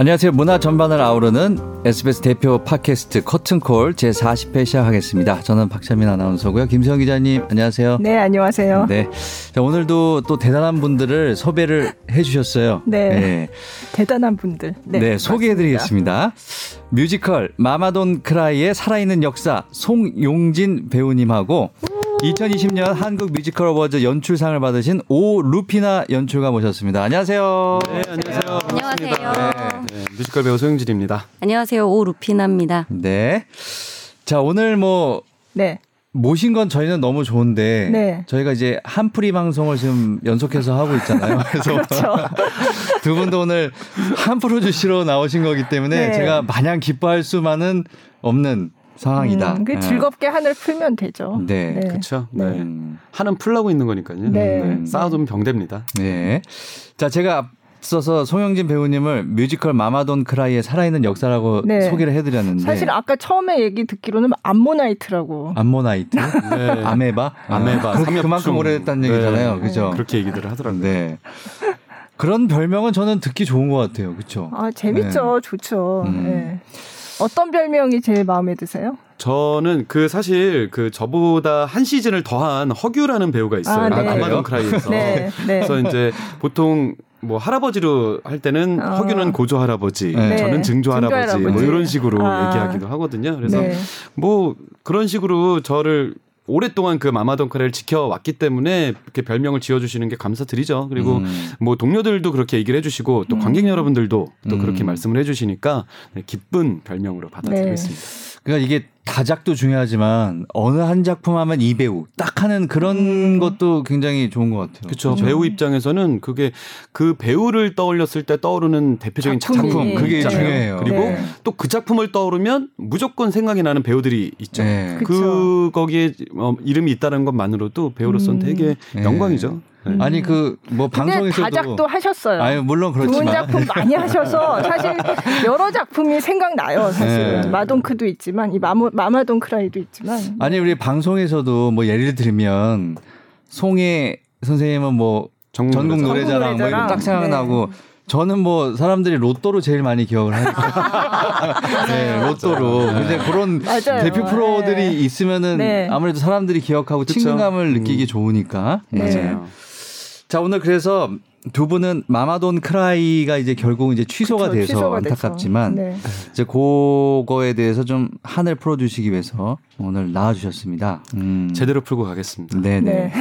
안녕하세요. 문화 전반을 아우르는 SBS 대표 팟캐스트 커튼콜 제40회 시작하겠습니다. 저는 박찬민 아나운서고요. 김수영 기자님, 안녕하세요. 네, 안녕하세요. 네. 자, 오늘도 또 대단한 분들을 섭외를 해 주셨어요. 네. 네. 대단한 분들. 네, 네 소개해 드리겠습니다. 뮤지컬 마마돈 크라이의 살아있는 역사 송용진 배우님하고 2020년 한국 뮤지컬 어워즈 연출상을 받으신 오 루피나 연출가 모셨습니다. 안녕하세요. 네, 안녕하세요. 안녕하세요. 네, 네, 뮤지컬 배우 소영진입니다. 안녕하세요. 오 루피나입니다. 네. 자, 오늘 뭐 네. 모신 건 저희는 너무 좋은데 네. 저희가 이제 한풀이 방송을 지금 연속해서 하고 있잖아요. 그래서 그렇죠. 두 분도 오늘 한풀어 주시러 나오신 거기 때문에 네. 제가 마냥 기뻐할 수만은 없는 상황이다. 음, 그 네. 즐겁게 한을 풀면 되죠. 네, 네. 그렇죠. 네. 음. 한은 풀라고 있는 거니까요. 네. 네. 쌓아두면 병됩니다. 네. 자, 제가 앞서서 송영진 배우님을 뮤지컬 마마돈 크라이의 살아있는 역사라고 네. 소개를 해드렸는데 사실 아까 처음에 얘기 듣기로는 암모나이트라고 암모나이트 네. 아메바 아메바 그, 그만큼 오래됐다는 얘기잖아요 네. 그죠 그렇게 얘기들을 하더라고요 네. 그런 별명은 저는 듣기 좋은 것 같아요 그렇죠 아 재밌죠 네. 좋죠 음. 네. 어떤 별명이 제일 마음에 드세요? 저는 그 사실 그 저보다 한 시즌을 더한 허규라는 배우가 있어요. 아, 네. 아마존 크라이에서. 네, 네. 그래서 이제 보통 뭐 할아버지로 할 때는 어. 허규는 고조 할아버지, 네. 저는 증조 할아버지, 뭐 이런 식으로 아. 얘기하기도 하거든요. 그래서 네. 뭐 그런 식으로 저를 오랫동안 그 마마덩크를 지켜왔기 때문에 이렇게 별명을 지어주시는 게 감사드리죠. 그리고 음. 뭐 동료들도 그렇게 얘기를 해주시고 또 관객 음. 여러분들도 또 음. 그렇게 말씀을 해주시니까 네, 기쁜 별명으로 받아들이고 있습니다. 네. 그러니까 이게 다작도 중요하지만 어느 한 작품 하면 이 배우 딱 하는 그런 음. 것도 굉장히 좋은 것 같아요. 그렇죠. 배우 입장에서는 그게 그 배우를 떠올렸을 때 떠오르는 대표적인 작품, 작품 그게 중요해요. 그리고 네. 또그 작품을 떠오르면 무조건 생각이 나는 배우들이 있죠. 네. 그 거기에 어, 이름이 있다는 것만으로도 배우로서는 음. 되게 네. 영광이죠. 네. 아니 그 뭐 방송에서도 다작도 하셨어요. 아니 물론 그렇지만 좋은 작품 많이 하셔서 사실 여러 작품이 생각나요. 사실 네. 마동크도 있지만 이 마모, 마마동크라이도 있지만 아니 우리 방송에서도 뭐 예를 들면 송혜 선생님은 뭐 전국, 전국 노래자랑, 뭐 이런 딱 생각나고 네. 저는 뭐 사람들이 로또로 제일 많이 기억을 하니까. 네, 로또로. 이제 그런 맞아요. 대표 프로들이 네. 있으면은 네. 아무래도 사람들이 기억하고 그쵸? 친근감을 음. 느끼기 좋으니까. 네. 맞아요. 자, 오늘 그래서 두 분은 마마돈 크라이가 이제 결국 이제 취소가 그쵸, 돼서 취소가 안타깝지만 네. 이제 그거에 대해서 좀 한을 풀어 주시기 위해서 오늘 나와 주셨습니다. 음. 제대로 풀고 가겠습니다. 네네. 네.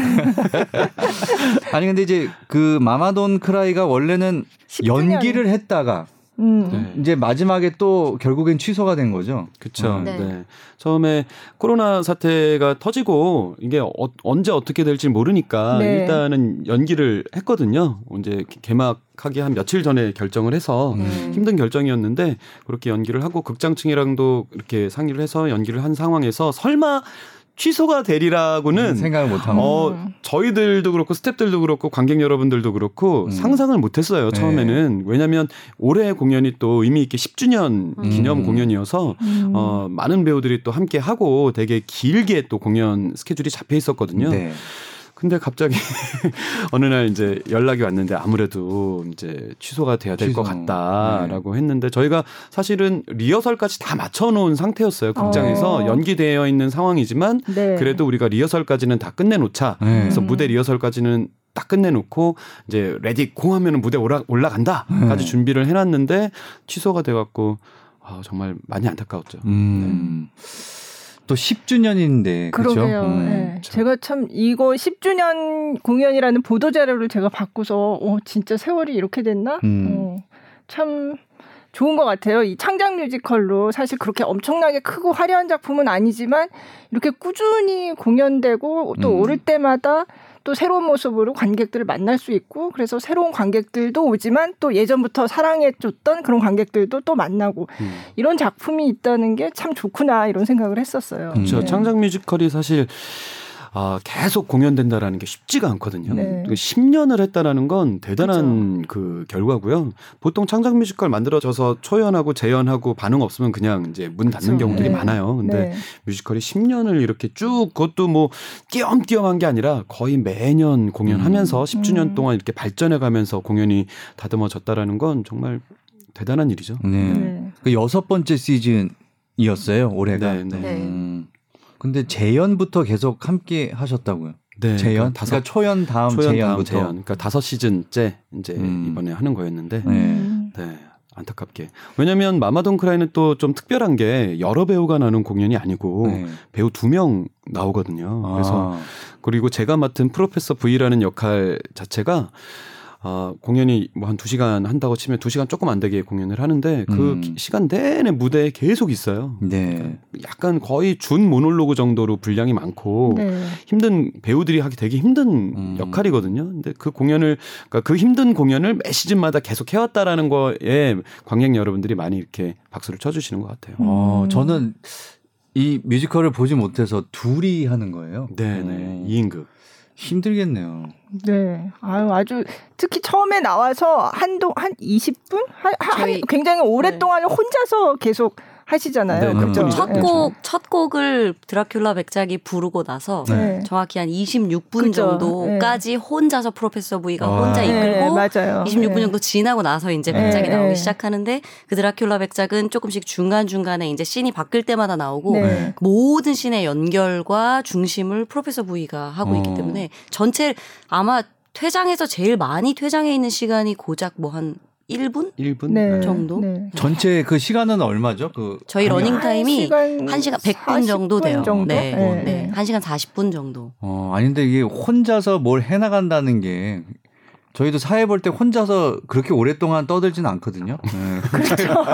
아니 근데 이제 그 마마돈 크라이가 원래는 10주년. 연기를 했다가 음. 네. 이제 마지막에 또 결국엔 취소가 된 거죠. 그렇죠. 네. 네. 처음에 코로나 사태가 터지고 이게 어, 언제 어떻게 될지 모르니까 네. 일단은 연기를 했거든요. 이제 개막하기 한 며칠 전에 결정을 해서 음. 힘든 결정이었는데 그렇게 연기를 하고 극장층이랑도 이렇게 상의를 해서 연기를 한 상황에서 설마 취소가 되리라고는 음, 생각을 못한 어, 음. 저희들도 그렇고 스탭들도 그렇고 관객 여러분들도 그렇고 음. 상상을 못했어요 처음에는 네. 왜냐하면 올해 공연이 또 의미 있게 10주년 기념 음. 공연이어서 음. 어, 많은 배우들이 또 함께 하고 되게 길게 또 공연 스케줄이 잡혀 있었거든요. 네. 근데 갑자기 어느 날 이제 연락이 왔는데 아무래도 이제 취소가 돼야 될 것 같다라고 네. 했는데 저희가 사실은 리허설까지 다 맞춰놓은 상태였어요. 극장에서 어. 연기되어 있는 상황이지만 네. 그래도 우리가 리허설까지는 다 끝내놓자. 네. 그래서 무대 리허설까지는 딱 끝내놓고 이제 레디 고 하면은 무대 올라 올라간다까지 네. 준비를 해놨는데 취소가 돼갖고 아, 정말 많이 안타까웠죠. 음. 네. 또 10주년인데 그러게요. 음. 네. 제가 참 이거 10주년 공연이라는 보도 자료를 제가 받고서 어 진짜 세월이 이렇게 됐나? 음. 어, 참 좋은 것 같아요. 이 창작 뮤지컬로 사실 그렇게 엄청나게 크고 화려한 작품은 아니지만 이렇게 꾸준히 공연되고 또 음. 오를 때마다 또 새로운 모습으로 관객들을 만날 수 있고 그래서 새로운 관객들도 오지만 또 예전부터 사랑해줬던 그런 관객들도 또 만나고 음. 이런 작품이 있다는 게 참 좋구나 이런 생각을 했었어요. 그렇죠. 네. 창작 뮤지컬이 사실 아, 계속 공연된다라는 게 쉽지가 않거든요. 네. 10년을 그 했다라는 건 대단한 그렇죠. 그 결과고요. 보통 창작 뮤지컬 만들어져서 초연하고 재연하고 반응 없으면 그냥 이제 문 닫는 그렇죠. 경우들이 네. 많아요. 근데 네. 뮤지컬이 10년을 이렇게 쭉 그것도 뭐 띄엄띄엄한 게 아니라 거의 매년 공연하면서 음. 10주년 음. 동안 이렇게 발전해 가면서 공연이 다듬어졌다라는 건 정말 대단한 일이죠. 네. 네. 그 여섯 번째 시즌이었어요 올해가. 네. 네. 음. 근데 재연부터 계속 함께 하셨다고요? 네. 재연? 그러니까, 그러니까 초연 다음 초연 재연부터. 다음 재연. 그러니까 다섯 시즌째 이제 음. 이번에 하는 거였는데. 네. 네. 안타깝게. 왜냐면 마마돈 크라이는 또 좀 특별한 게 여러 배우가 나눈 공연이 아니고 네. 배우 두 명 나오거든요. 아. 그래서 그리고 제가 맡은 프로페서 V라는 역할 자체가 어, 공연이 뭐한두 시간 한다고 치면 두 시간 조금 안 되게 공연을 하는데 그 음. 시간 내내 무대에 계속 있어요. 네. 그러니까 약간 거의 준 모놀로그 정도로 분량이 많고 네. 힘든 배우들이 하기 되게 힘든 음. 역할이거든요. 근데 그 공연을 그러니까 그 힘든 공연을 매 시즌마다 계속 해왔다라는 거에 관객 여러분들이 많이 이렇게 박수를 쳐주시는 것 같아요. 어, 저는 이 뮤지컬을 보지 못해서 둘이 하는 거예요. 네, 네. 2인극. 힘들겠네요. 네. 아유, 아주 특히 처음에 나와서 한동 한 20분? 한, 한 굉장히 오랫동안 네. 혼자서 계속 하시잖아요. 네, 그렇죠? 첫곡 네. 첫 곡을 드라큘라 백작이 부르고 나서 네. 정확히 한 26분 그쵸? 정도까지 네. 혼자서 프로페서 V가 아. 혼자 이끌고 맞아요. 26분 정도 지나고 나서 이제 백작이 나오기 시작하는데 그 드라큘라 백작은 조금씩 중간 중간에 이제 씬이 바뀔 때마다 나오고 모든 씬의 연결과 중심을 프로페서 V가 하고 어. 있기 때문에 전체 아마 퇴장해서 제일 많이 퇴장해 있는 시간이 고작 뭐 한 1분? 1분 네. 정도? 네. 전체 그 시간은 얼마죠? 그 저희 러닝 타임이 1시간, 100분 정도 돼요. 정도? 네. 네. 네. 1시간 40분 정도. 어, 아닌데 이게 혼자서 뭘 해 나간다는 게 저희도 사회 볼 때 혼자서 그렇게 오랫동안 떠들지는 않거든요. 네. 그렇죠.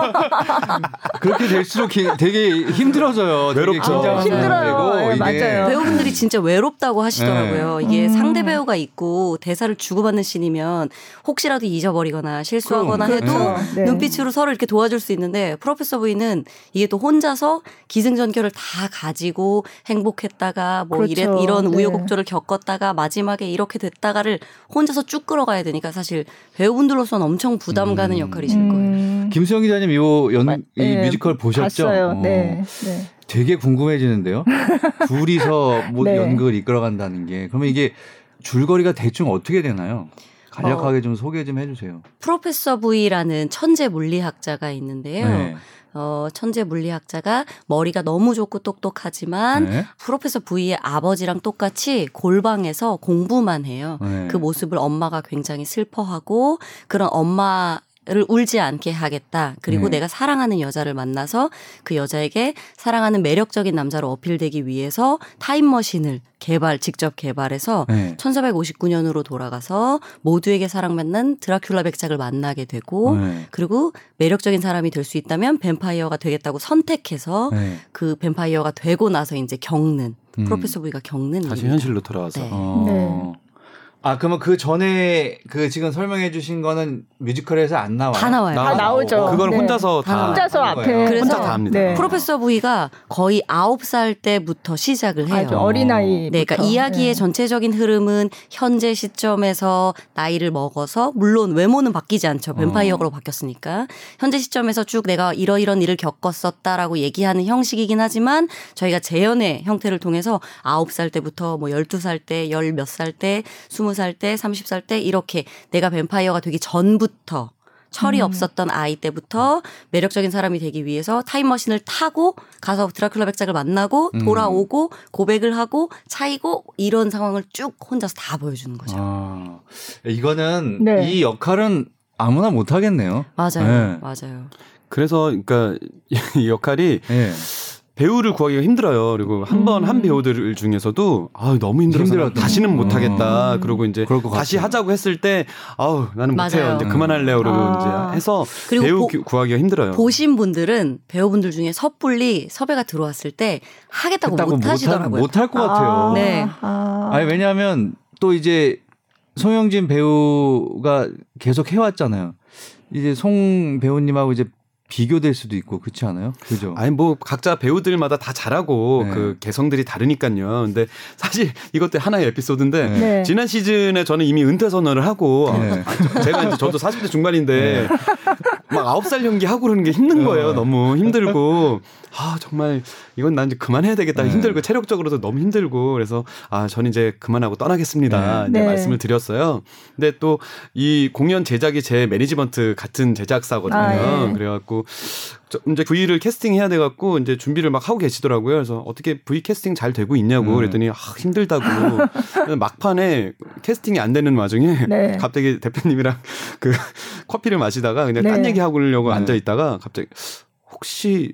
그렇게 될수록 되게 힘들어져요. 외롭죠. 아, 힘들어요. 네, 맞아요. 배우분들이 진짜 외롭다고 하시더라고요. 네. 이게 음. 상대 배우가 있고 대사를 주고받는 씬이면 혹시라도 잊어버리거나 실수하거나 그럼, 해도 그렇죠. 네. 눈빛으로 서로 이렇게 도와줄 수 있는데 프로페서 V는 이게 또 혼자서 기승전결을 다 가지고 행복했다가 뭐 그렇죠. 이래, 이런 네. 우여곡절을 겪었다가 마지막에 이렇게 됐다가를 혼자서 쭉 끌어 끌어가야 되니까 사실 배우분들로서는 엄청 부담 가는 음. 역할이실 거예요. 음. 김수영 기자님 요 연, 이 네, 뮤지컬 보셨죠? 봤어요. 어. 네. 네. 되게 궁금해지는데요. 둘이서 뭐 네. 연극을 이끌어간다는 게 그러면 이게 줄거리가 대충 어떻게 되나요? 간략하게 어, 좀 소개 좀 해주세요. 프로페서 V라는 천재 물리학자가 있는데요. 네. 어, 천재 물리학자가 머리가 너무 좋고 똑똑하지만 네. 프로페서 V의 아버지랑 똑같이 골방에서 공부만 해요. 네. 그 모습을 엄마가 굉장히 슬퍼하고 그런 엄마 를 울지 않게 하겠다. 그리고 네. 내가 사랑하는 여자를 만나서 그 여자에게 사랑하는 매력적인 남자로 어필되기 위해서 타임머신을 개발, 직접 개발해서 네. 1459년으로 돌아가서 모두에게 사랑받는 드라큘라 백작을 만나게 되고 네. 그리고 매력적인 사람이 될 수 있다면 뱀파이어가 되겠다고 선택해서 네. 그 뱀파이어가 되고 나서 이제 겪는 음. 프로페서 V가 겪는 다시 일입니다. 현실로 돌아와서. 네. 어. 네. 아 그러면 그 전에 그 지금 설명해 주신 거는 뮤지컬에서 안 나와요? 다 나와요. 다 나오죠. 그걸 네. 혼자서 다 혼자서 앞에 그래서 혼자 다 합니다. 네. 프로페서 V가 거의 9살 때부터 시작을 해요. 아주 어린아이. 네, 그러니까 이야기의 네. 전체적인 흐름은 현재 시점에서 나이를 먹어서 물론 외모는 바뀌지 않죠. 뱀파이어 역으로 어. 바뀌었으니까. 현재 시점에서 쭉 내가 이러이런 일을 겪었었다라고 얘기하는 형식이긴 하지만 저희가 재연의 형태를 통해서 9살 때부터 뭐 12살 때, 열 몇 살 때, 20살 때, 30살 때 이렇게 내가 뱀파이어가 되기 전부터 철이 음. 없었던 아이 때부터 매력적인 사람이 되기 위해서 타임머신을 타고 가서 드라큘라 백작을 만나고 음. 돌아오고 고백을 하고 차이고 이런 상황을 쭉 혼자서 다 보여주는 거죠. 아, 이거는 네. 이 역할은 아무나 못 하겠네요. 맞아요. 네. 맞아요. 그래서 그러니까 이 역할이 네. 배우를 구하기가 힘들어요. 그리고 한 번한 음. 배우들 중에서도 아 너무 힘들어서 다시는 못 하겠다. 음. 그러고 이제 다시 하자고 했을 때 아우 나는 못 해요. 이제 그만할래요. 그러고 아. 이제 해서 배우 보, 구하기가 힘들어요. 보신 분들은 배우분들 중에 섣불리 섭외가 들어왔을 때 하겠다고 못 하시더라고요. 못 할 것 같아요. 아. 네. 아. 아니 왜냐하면 또 이제 송영진 배우가 계속 해왔잖아요. 이제 송 배우님하고 이제 비교될 수도 있고 그렇지 않아요? 그죠? 아니 뭐 각자 배우들마다 다 잘하고 네. 그 개성들이 다르니까요. 근데 사실 이것도 하나의 에피소드인데 네. 지난 시즌에 저는 이미 은퇴 선언을 하고 네. 제가 이제 저도 40대 중반인데 네. 막 아홉 살 연기 하고 그러는 게 힘든 거예요. 너무 힘들고 아 정말 이건 난 이제 그만해야 되겠다 네. 힘들고 체력적으로도 너무 힘들고 그래서 아 저는 이제 그만하고 떠나겠습니다. 네. 네. 말씀을 드렸어요. 근데 또 이 공연 제작이 제 매니지먼트 같은 제작사거든요. 아, 예. 그래갖고 이제 V를 캐스팅해야 돼갖고 이제 준비를 막 하고 계시더라고요. 그래서 어떻게 V 캐스팅 잘 되고 있냐고 음. 그랬더니 아, 힘들다고 막판에 캐스팅이 안 되는 와중에 네. 갑자기 대표님이랑 그 커피를 마시다가 그냥 네. 딴 얘기 하려고 네. 앉아 있다가 갑자기 혹시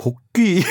복귀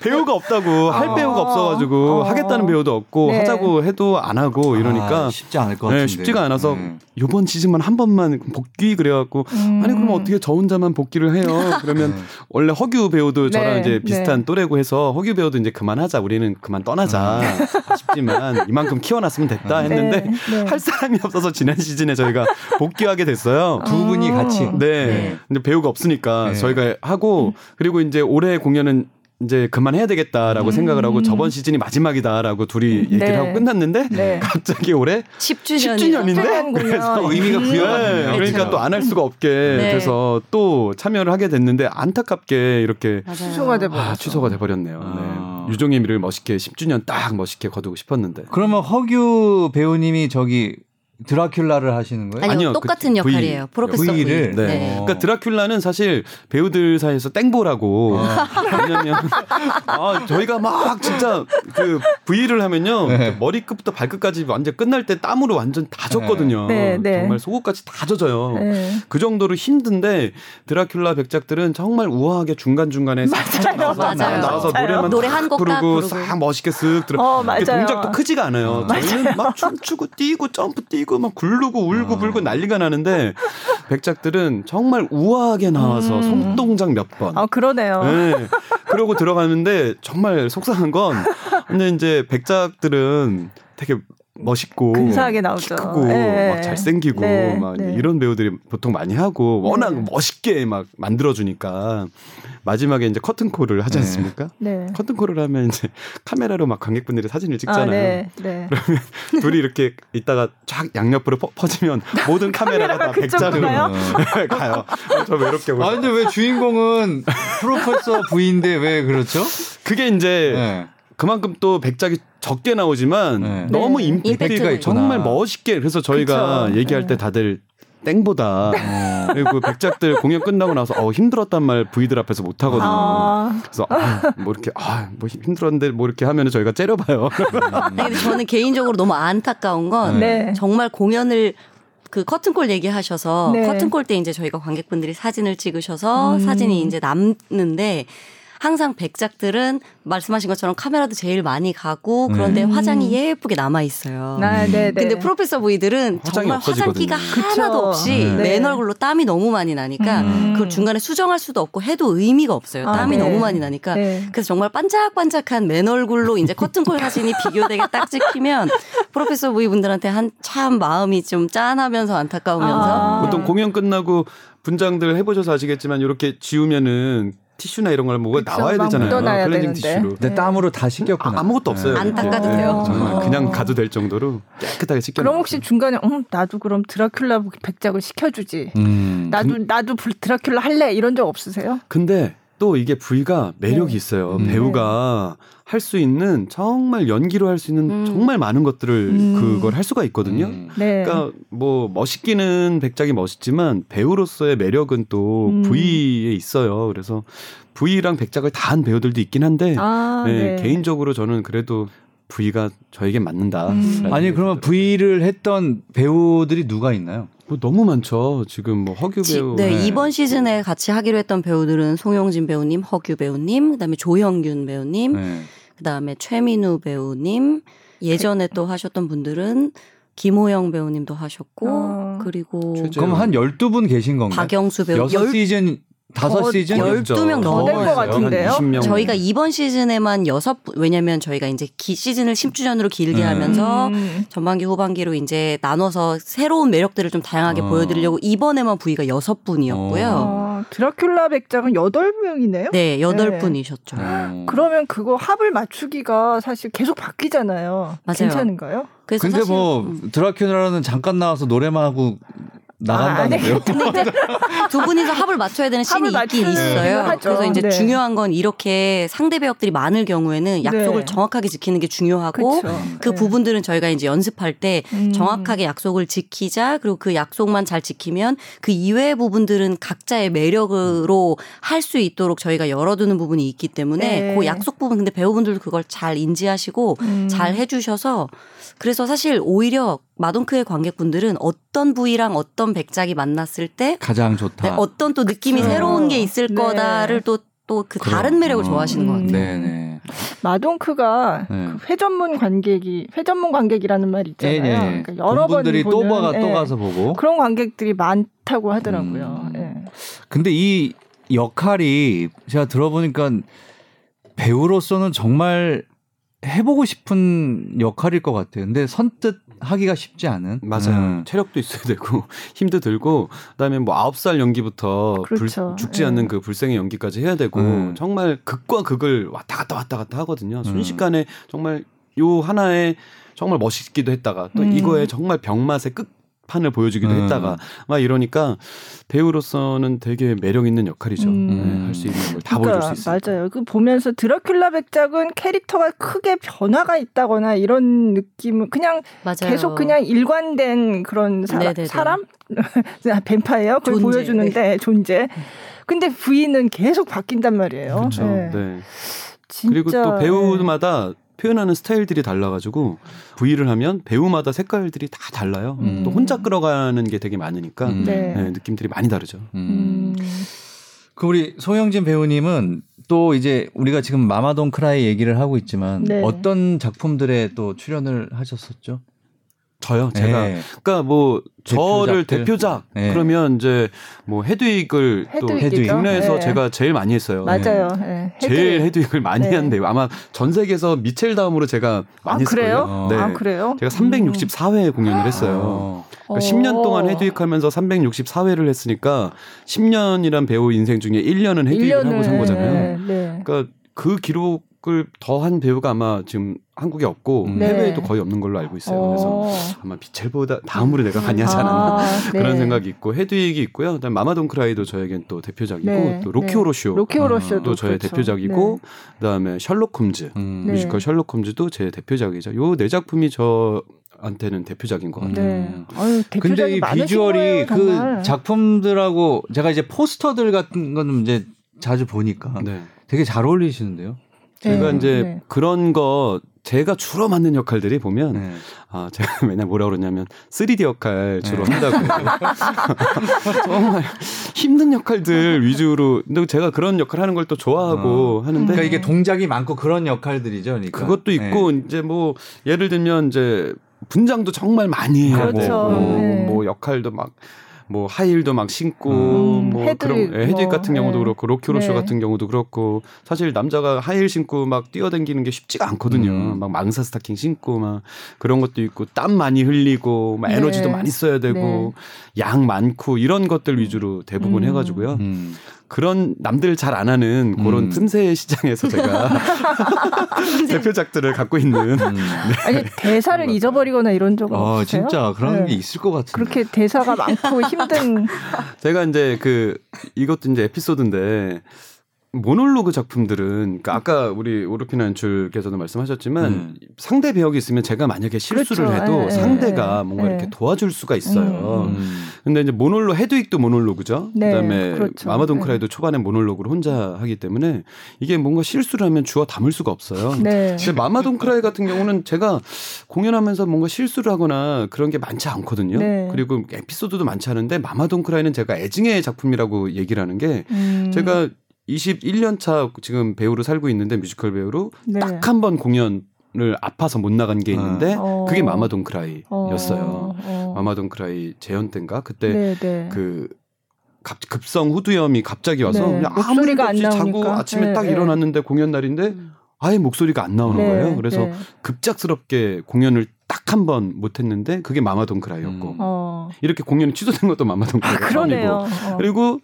배우가 없다고 할 어. 배우가 없어가지고 어. 하겠다는 배우도 없고 네. 하자고 해도 안 하고 이러니까 아, 쉽지 않을 것 같은데 네, 쉽지가 않아서 네. 이번 시즌만 한 번만 복귀 그래갖고 음. 아니 그러면 어떻게 저 혼자만 복귀를 해요 그러면 네. 원래 허규 배우도 저랑 네. 이제 비슷한 네. 또래고 해서 허규 배우도 이제 그만하자 우리는 그만 떠나자 음. 아쉽지만 이만큼 키워놨으면 됐다 음. 했는데 할 사람이 없어서 지난 시즌에 저희가 복귀하게 됐어요 두 분이 같이 네, 근데 배우가 없으니까 저희 저희가 하고 음. 그리고 이제 올해 공연은 이제 그만해야 되겠다라고 음. 생각을 하고 저번 시즌이 마지막이다라고 둘이 음. 얘기를 네. 하고 끝났는데 네. 갑자기 올해 10주년 10주년인데 그래서 의미가 부여가 네. 그러니까 또 안 할 수가 없게 네. 그래서 또 참여를 하게 됐는데 안타깝게 이렇게 맞아요. 취소가 돼 아, 취소가 돼 버렸네요. 아. 네. 유종의 미를 멋있게 10주년 딱 멋있게 거두고 싶었는데. 그러면 허규 배우님이 저기 드라큘라를 하시는 거예요? 아니요, 아니요 똑같은 그 역할이에요. v, 프로페서 V를. 네. 네. 그러니까 드라큘라는 사실 배우들 사이에서 땡보라고. 아. 왜냐면 아 저희가 막 진짜 그 V를 하면요 네. 머리끝부터 발끝까지 완전 끝날 때 땀으로 완전 다 젖거든요. 네, 네. 정말 속옷까지 다 젖어요. 네. 그 정도로 힘든데 드라큘라 백작들은 정말 우아하게 중간 중간에 싹 나와서, 나와서 노래만 노래 한곡 부르고 싹 멋있게 쓱 들어. 어, 동작도 크지가 않아요. 저희는 막 춤추고 뛰고 점프 뛰고 뛰고 막 굴르고 울고 아. 불고 난리가 나는데 백작들은 정말 우아하게 나와서 음. 손동작 몇 번. 아 그러네요. 네. 그러고 들어가는데 정말 속상한 건 근데 이제 백작들은 되게 멋있고 근사하게 나오죠. 크고 네. 막 잘생기고 네. 막 네. 이런 배우들이 보통 많이 하고 워낙 네. 멋있게 막 만들어 주니까 마지막에 이제 커튼콜을 하지 네. 않습니까? 네. 커튼콜을 하면 이제 카메라로 막 관객분들이 사진을 찍잖아요. 아, 네. 네. 그러면 둘이 이렇게 있다가 쫙 양옆으로 퍼, 지면 모든 카메라가 다 백작으로 가요. 저 외롭게 아 근데 왜 주인공은 프로페서 부인데 왜 그렇죠? 그게 이제 네. 그만큼 또 백작이 적게 나오지만 네. 너무 네. 임팩트가 정말 멋있게 그래서 저희가 그쵸. 얘기할 때 다들 땡보다 네. 그리고 백작들 공연 끝나고 나서 어 힘들었단 말 부이들 앞에서 못 하거든요. 아. 그래서 아, 뭐 이렇게 아뭐 힘들었는데 뭐 이렇게 하면은 저희가 째려봐요. 근데 저는 개인적으로 너무 안타까운 건 네. 정말 공연을 그 커튼콜 얘기하셔서 네. 커튼콜 때 이제 저희가 관객분들이 사진을 찍으셔서 음. 사진이 이제 남는데 항상 백작들은 말씀하신 것처럼 카메라도 제일 많이 가고 그런데 음. 화장이 예쁘게 남아 있어요. 아, 네, 네. 근데 프로페서 부이들은 정말 화장기가 하나도 없이 네. 맨 얼굴로 땀이 너무 많이 나니까 음. 그걸 중간에 수정할 수도 없고 해도 의미가 없어요. 아, 땀이 아, 네. 너무 많이 나니까 네. 그래서 정말 반짝반짝한 맨 얼굴로 이제 커튼콜 사진이 비교되게 딱 찍히면 프로페서 부이 분들한테 한 참 마음이 좀 짠하면서 안타까우면서 아. 보통 공연 끝나고 분장들 해보셔서 아시겠지만 이렇게 지우면은 티슈나 이런 걸 뭐가 나와야 되잖아요. 클렌징 티슈로. 근데 네. 땀으로 다 씻겼구나. 아, 무것도 없어요. 안 닦아도 네. 돼요. 정말 어. 그냥 가도 될 정도로 깨끗하게 씻겨. 그럼 혹시 중간에 음, 나도 그럼 드라큘라 백작을 시켜주지. 음. 나도 나도 드라큘라 할래 이런 적 없으세요? 근데 또 이게 부위가 매력이 네. 있어요. 음. 배우가 할 수 있는 정말 연기로 할 수 있는 음. 정말 많은 것들을 음. 그걸 할 수가 있거든요. 음. 네. 그러니까 뭐 멋있기는 백작이 멋있지만 배우로서의 매력은 또 부위에 음. 있어요. 그래서 부위랑 백작을 다 한 배우들도 있긴 한데 아, 네, 네. 개인적으로 저는 그래도 부위가 저에게 맞는다. 음. 아니 그러면 부위를 했던 배우들이 누가 있나요? 뭐 너무 많죠. 지금 뭐 허규 배우. 네, 네, 이번 시즌에 같이 하기로 했던 배우들은 송영진 배우님, 허규 배우님, 그다음에 조형균 배우님, 네. 그다음에 최민우 배우님, 예전에 또 하셨던 분들은 김호영 배우님도 하셨고 어. 그리고 그럼 한 12분 계신 건가요? 박영수 배우 6시즌 다섯 시즌 12명 더될것 같은데요. 저희가 이번 시즌에만 여섯 왜냐면 저희가 이제 기 시즌을 10주년으로 길게 음. 하면서 전반기 후반기로 이제 나눠서 새로운 매력들을 좀 다양하게 어. 보여드리려고 이번에만 부위가 여섯 분이었고요. 어. 드라큘라 백작은 여덟 명이네요. 네, 여덟 네. 분이셨죠. 어. 그러면 그거 합을 맞추기가 사실 계속 바뀌잖아요. 맞아요. 괜찮은가요? 근데 뭐 음. 드라큘라는 잠깐 나와서 노래만 하고 나간다는데요. 아, 근데 이제 두 분이서 합을 맞춰야 되는 씬이 있긴 있어요. 네, 그래서 이제 네. 중요한 건 이렇게 상대 배역들이 많을 경우에는 약속을 네. 정확하게 지키는 게 중요하고 그쵸. 그 네. 부분들은 저희가 이제 연습할 때 음. 정확하게 약속을 지키자 그리고 그 약속만 잘 지키면 그 이외의 부분들은 각자의 매력으로 할 수 있도록 저희가 열어두는 부분이 있기 때문에 네. 그 약속 부분 근데 배우분들도 그걸 잘 인지하시고 음. 잘 해주셔서 그래서 사실 오히려 마동크의 관객분들은 어떤 부위랑 어떤 백작이 만났을 때 가장 좋다. 네, 어떤 또 느낌이 그렇죠. 새로운 게 있을 네. 거다를 또 또 그 다른 매력을 좋아하시는 것 같아요. 네네. 네. 마동크가 네. 그 회전문 관객이 회전문 관객이라는 말 있잖아요. 네, 네. 그러니까 여러 분들이 또 봐가 또 가서 보고 그런 관객들이 많다고 하더라고요. 음. 근데 이 역할이 제가 들어보니까 배우로서는 정말 해보고 싶은 역할일 것 같아요. 근데 선뜻 하기가 쉽지 않은. 맞아요. 음. 체력도 있어야 되고 힘도 들고 그다음에 뭐 아홉 살 연기부터 그렇죠. 불, 죽지 네. 않는 그 불생의 연기까지 해야 되고 음. 정말 극과 극을 왔다 갔다 왔다 갔다 하거든요. 음. 순식간에 정말 요 하나에 정말 멋있기도 했다가 또 음. 이거에 정말 병맛의 끝 판을 보여주기도 음. 했다가 막 이러니까 배우로서는 되게 매력 있는 역할이죠. 음. 네, 할수 있는 걸다 그러니까, 보여줄 수 있어요. 맞아요. 그 보면서 드라큘라 백작은 캐릭터가 크게 변화가 있다거나 이런 느낌은 그냥 맞아요. 계속 그냥 일관된 그런 사람, 사람? 뱀파이어 그걸 존재. 보여주는데 네. 존재. 근데 부인은 계속 바뀐단 말이에요. 그렇죠. 네. 네. 그리고 또 배우마다 표현하는 스타일들이 달라가지고 V를 하면 배우마다 색깔들이 다 달라요. 음. 또 혼자 끌어가는 게 되게 많으니까 음. 네. 네, 느낌들이 많이 다르죠. 음. 그 우리 소영진 배우님은 또 이제 우리가 지금 마마돈 크라이 얘기를 하고 있지만 네. 어떤 작품들에 또 출연을 하셨었죠? 저요. 제가 네. 그러니까 뭐 저를 대표작 네. 그러면 이제 뭐 헤드윅을 또 국내에서 네. 제가 제일 많이 했어요. 맞아요. 네. 제일 헤드윅을 많이 네. 한데 아마 전 세계에서 미첼 다음으로 제가 많이 아, 했어요. 그래요? 네. 아, 그래요? 제가 364회 음. 공연을 했어요. 그러니까 10년 동안 헤드윅 하면서 364회를 했으니까 10년이란 배우 인생 중에 1년은 헤드윅을 하고 산 거잖아요. 그러니까 그 기록 을 더한 배우가 아마 지금 한국에 없고 음. 해외에도 거의 없는 걸로 알고 있어요. 그래서 어. 아마 비첼보다 다음으로 내가 많이 하지 않았나 아, 네. 그런 생각이 있고 헤드윅이 있고요. 그다음 마마돈 크라이도 저에겐 또 대표작이고 네. 또 로키 호로쇼 네. 로키 호로쇼도 또 저의 그렇죠. 대표작이고 네. 그다음에 셜록 홈즈 음. 뮤지컬 셜록 홈즈도 제 대표작이죠. 요 네 작품이 저 한테는 대표작인 것 같아요. 네. 아유, 근데 이 비주얼이 거예요, 그 작품들하고 제가 이제 포스터들 같은 거는 이제 자주 보니까 네. 되게 잘 어울리시는데요. 제가 네, 이제 네. 그런 거 제가 주로 맡는 역할들이 보면 네. 아 제가 맨날 뭐라 그러냐면 3D 역할 주로 네. 한다고 정말 힘든 역할들 위주로 근데 제가 그런 역할 하는 걸 또 좋아하고 어. 하는데 그러니까 이게 동작이 많고 그런 역할들이죠. 그러니까. 그것도 있고 네. 이제 뭐 예를 들면 이제 분장도 정말 많이 해야 그렇죠. 되고 네. 뭐 역할도 막 뭐 하이힐도 막 신고 음, 뭐 헤드윅, 그런 예, 헤드윅 뭐, 같은 경우도 네. 그렇고 로키로쇼 네. 같은 경우도 그렇고 사실 남자가 하이힐 신고 막 뛰어다니는 게 쉽지가 않거든요. 음. 막 망사 스타킹 신고 막 그런 것도 있고 땀 많이 흘리고 막 에너지도 네. 많이 써야 되고 네. 양 많고 이런 것들 위주로 대부분 음. 해가지고요. 음. 그런 남들 잘 안 하는 그런 음. 틈새 시장에서 제가 대표작들을 갖고 있는. 음. 네. 아니 대사를 잊어버리거나 이런 적은 어, 없으세요? 진짜 그런 네. 게 있을 것 같은데. 그렇게 대사가 많고 힘 든. 제가 이제 그 이것도 이제 에피소드인데 모놀로그 작품들은 그러니까 아까 우리 오르피나 연출께서도 말씀하셨지만 음. 상대 배역이 있으면 제가 만약에 실수를 그렇죠. 해도 네, 상대가 네, 뭔가 네. 이렇게 도와줄 수가 있어요. 음. 근데 이제 모놀로 헤드윅도 모놀로그죠. 네, 그다음에 그렇죠. 마마돈 네. 크라이도 초반에 모놀로그를 혼자 하기 때문에 이게 뭔가 실수를 하면 주어 담을 수가 없어요. 네. 근데 마마돈 크라이 같은 경우는 제가 공연하면서 뭔가 실수를 하거나 그런 게 많지 않거든요. 네. 그리고 에피소드도 많지 않은데 마마돈 크라이는 제가 애증의 작품이라고 얘기를 하는 게 음. 제가 21년 차 지금 배우로 살고 있는데 뮤지컬 배우로 네. 딱한 번 공연 을 아파서 못 나간 게 있는데 어. 그게 마마돈 크라이였어요. 어. 어. 마마돈 크라이 재연 때인가 그때 네, 네. 그 급성 후두염이 갑자기 와서 네. 그냥 아무 일 없이 자고 아침에 네, 딱 네. 일어났는데 공연 날인데 음. 아예 목소리가 안 나오는 네, 거예요. 그래서 급작스럽게 공연을 딱 한 번 못했는데 그게 마마돈 크라이였고 음. 어. 이렇게 공연이 취소된 것도 마마돈 크라이고 아, 그러네요. 어. 그리고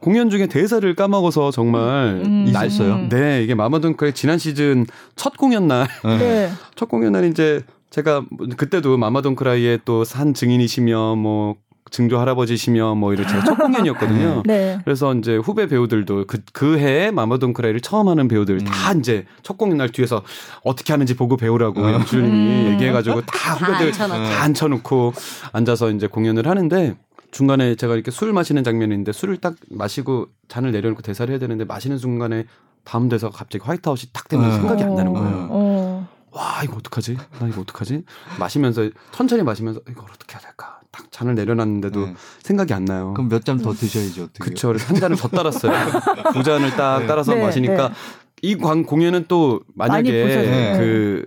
공연 중에 대사를 까먹어서 정말 음. 있었어요. 네, 이게 마마돈크의 지난 시즌 첫 공연 날, 네. 네. 첫 공연 날 이제 제가 그때도 마마돈크라이의 또 산 증인이시며 뭐 증조 할아버지시며 뭐 이런 제가 첫 공연이었거든요. 네. 그래서 이제 후배 배우들도 그, 그 해에 마마돈 크라이를 처음 하는 배우들 음. 다 이제 첫 공연 날 뒤에서 어떻게 하는지 보고 배우라고 음. 영출님이 음. 얘기해가지고 다 후배들 다, 다 앉혀놓고 앉아서 이제 공연을 하는데 중간에 제가 이렇게 술 마시는 장면인데 술을 딱 마시고 잔을 내려놓고 대사를 해야 되는데 마시는 순간에 다음 대사가 갑자기 화이트아웃이 딱 되면 어. 생각이 안 나는 거예요. 어. 와 이거 어떡하지? 나 이거 어떡하지? 마시면서 천천히 마시면서 이걸 어떻게 해야 될까? 딱 잔을 내려놨는데도 네. 생각이 안 나요. 그럼 몇 잔 더 드셔야죠. 그쵸. 그래서 한 잔을 더 따랐어요. 두 잔을 딱 네. 따라서 네. 마시니까 네. 이 광, 공연은 또 만약에 그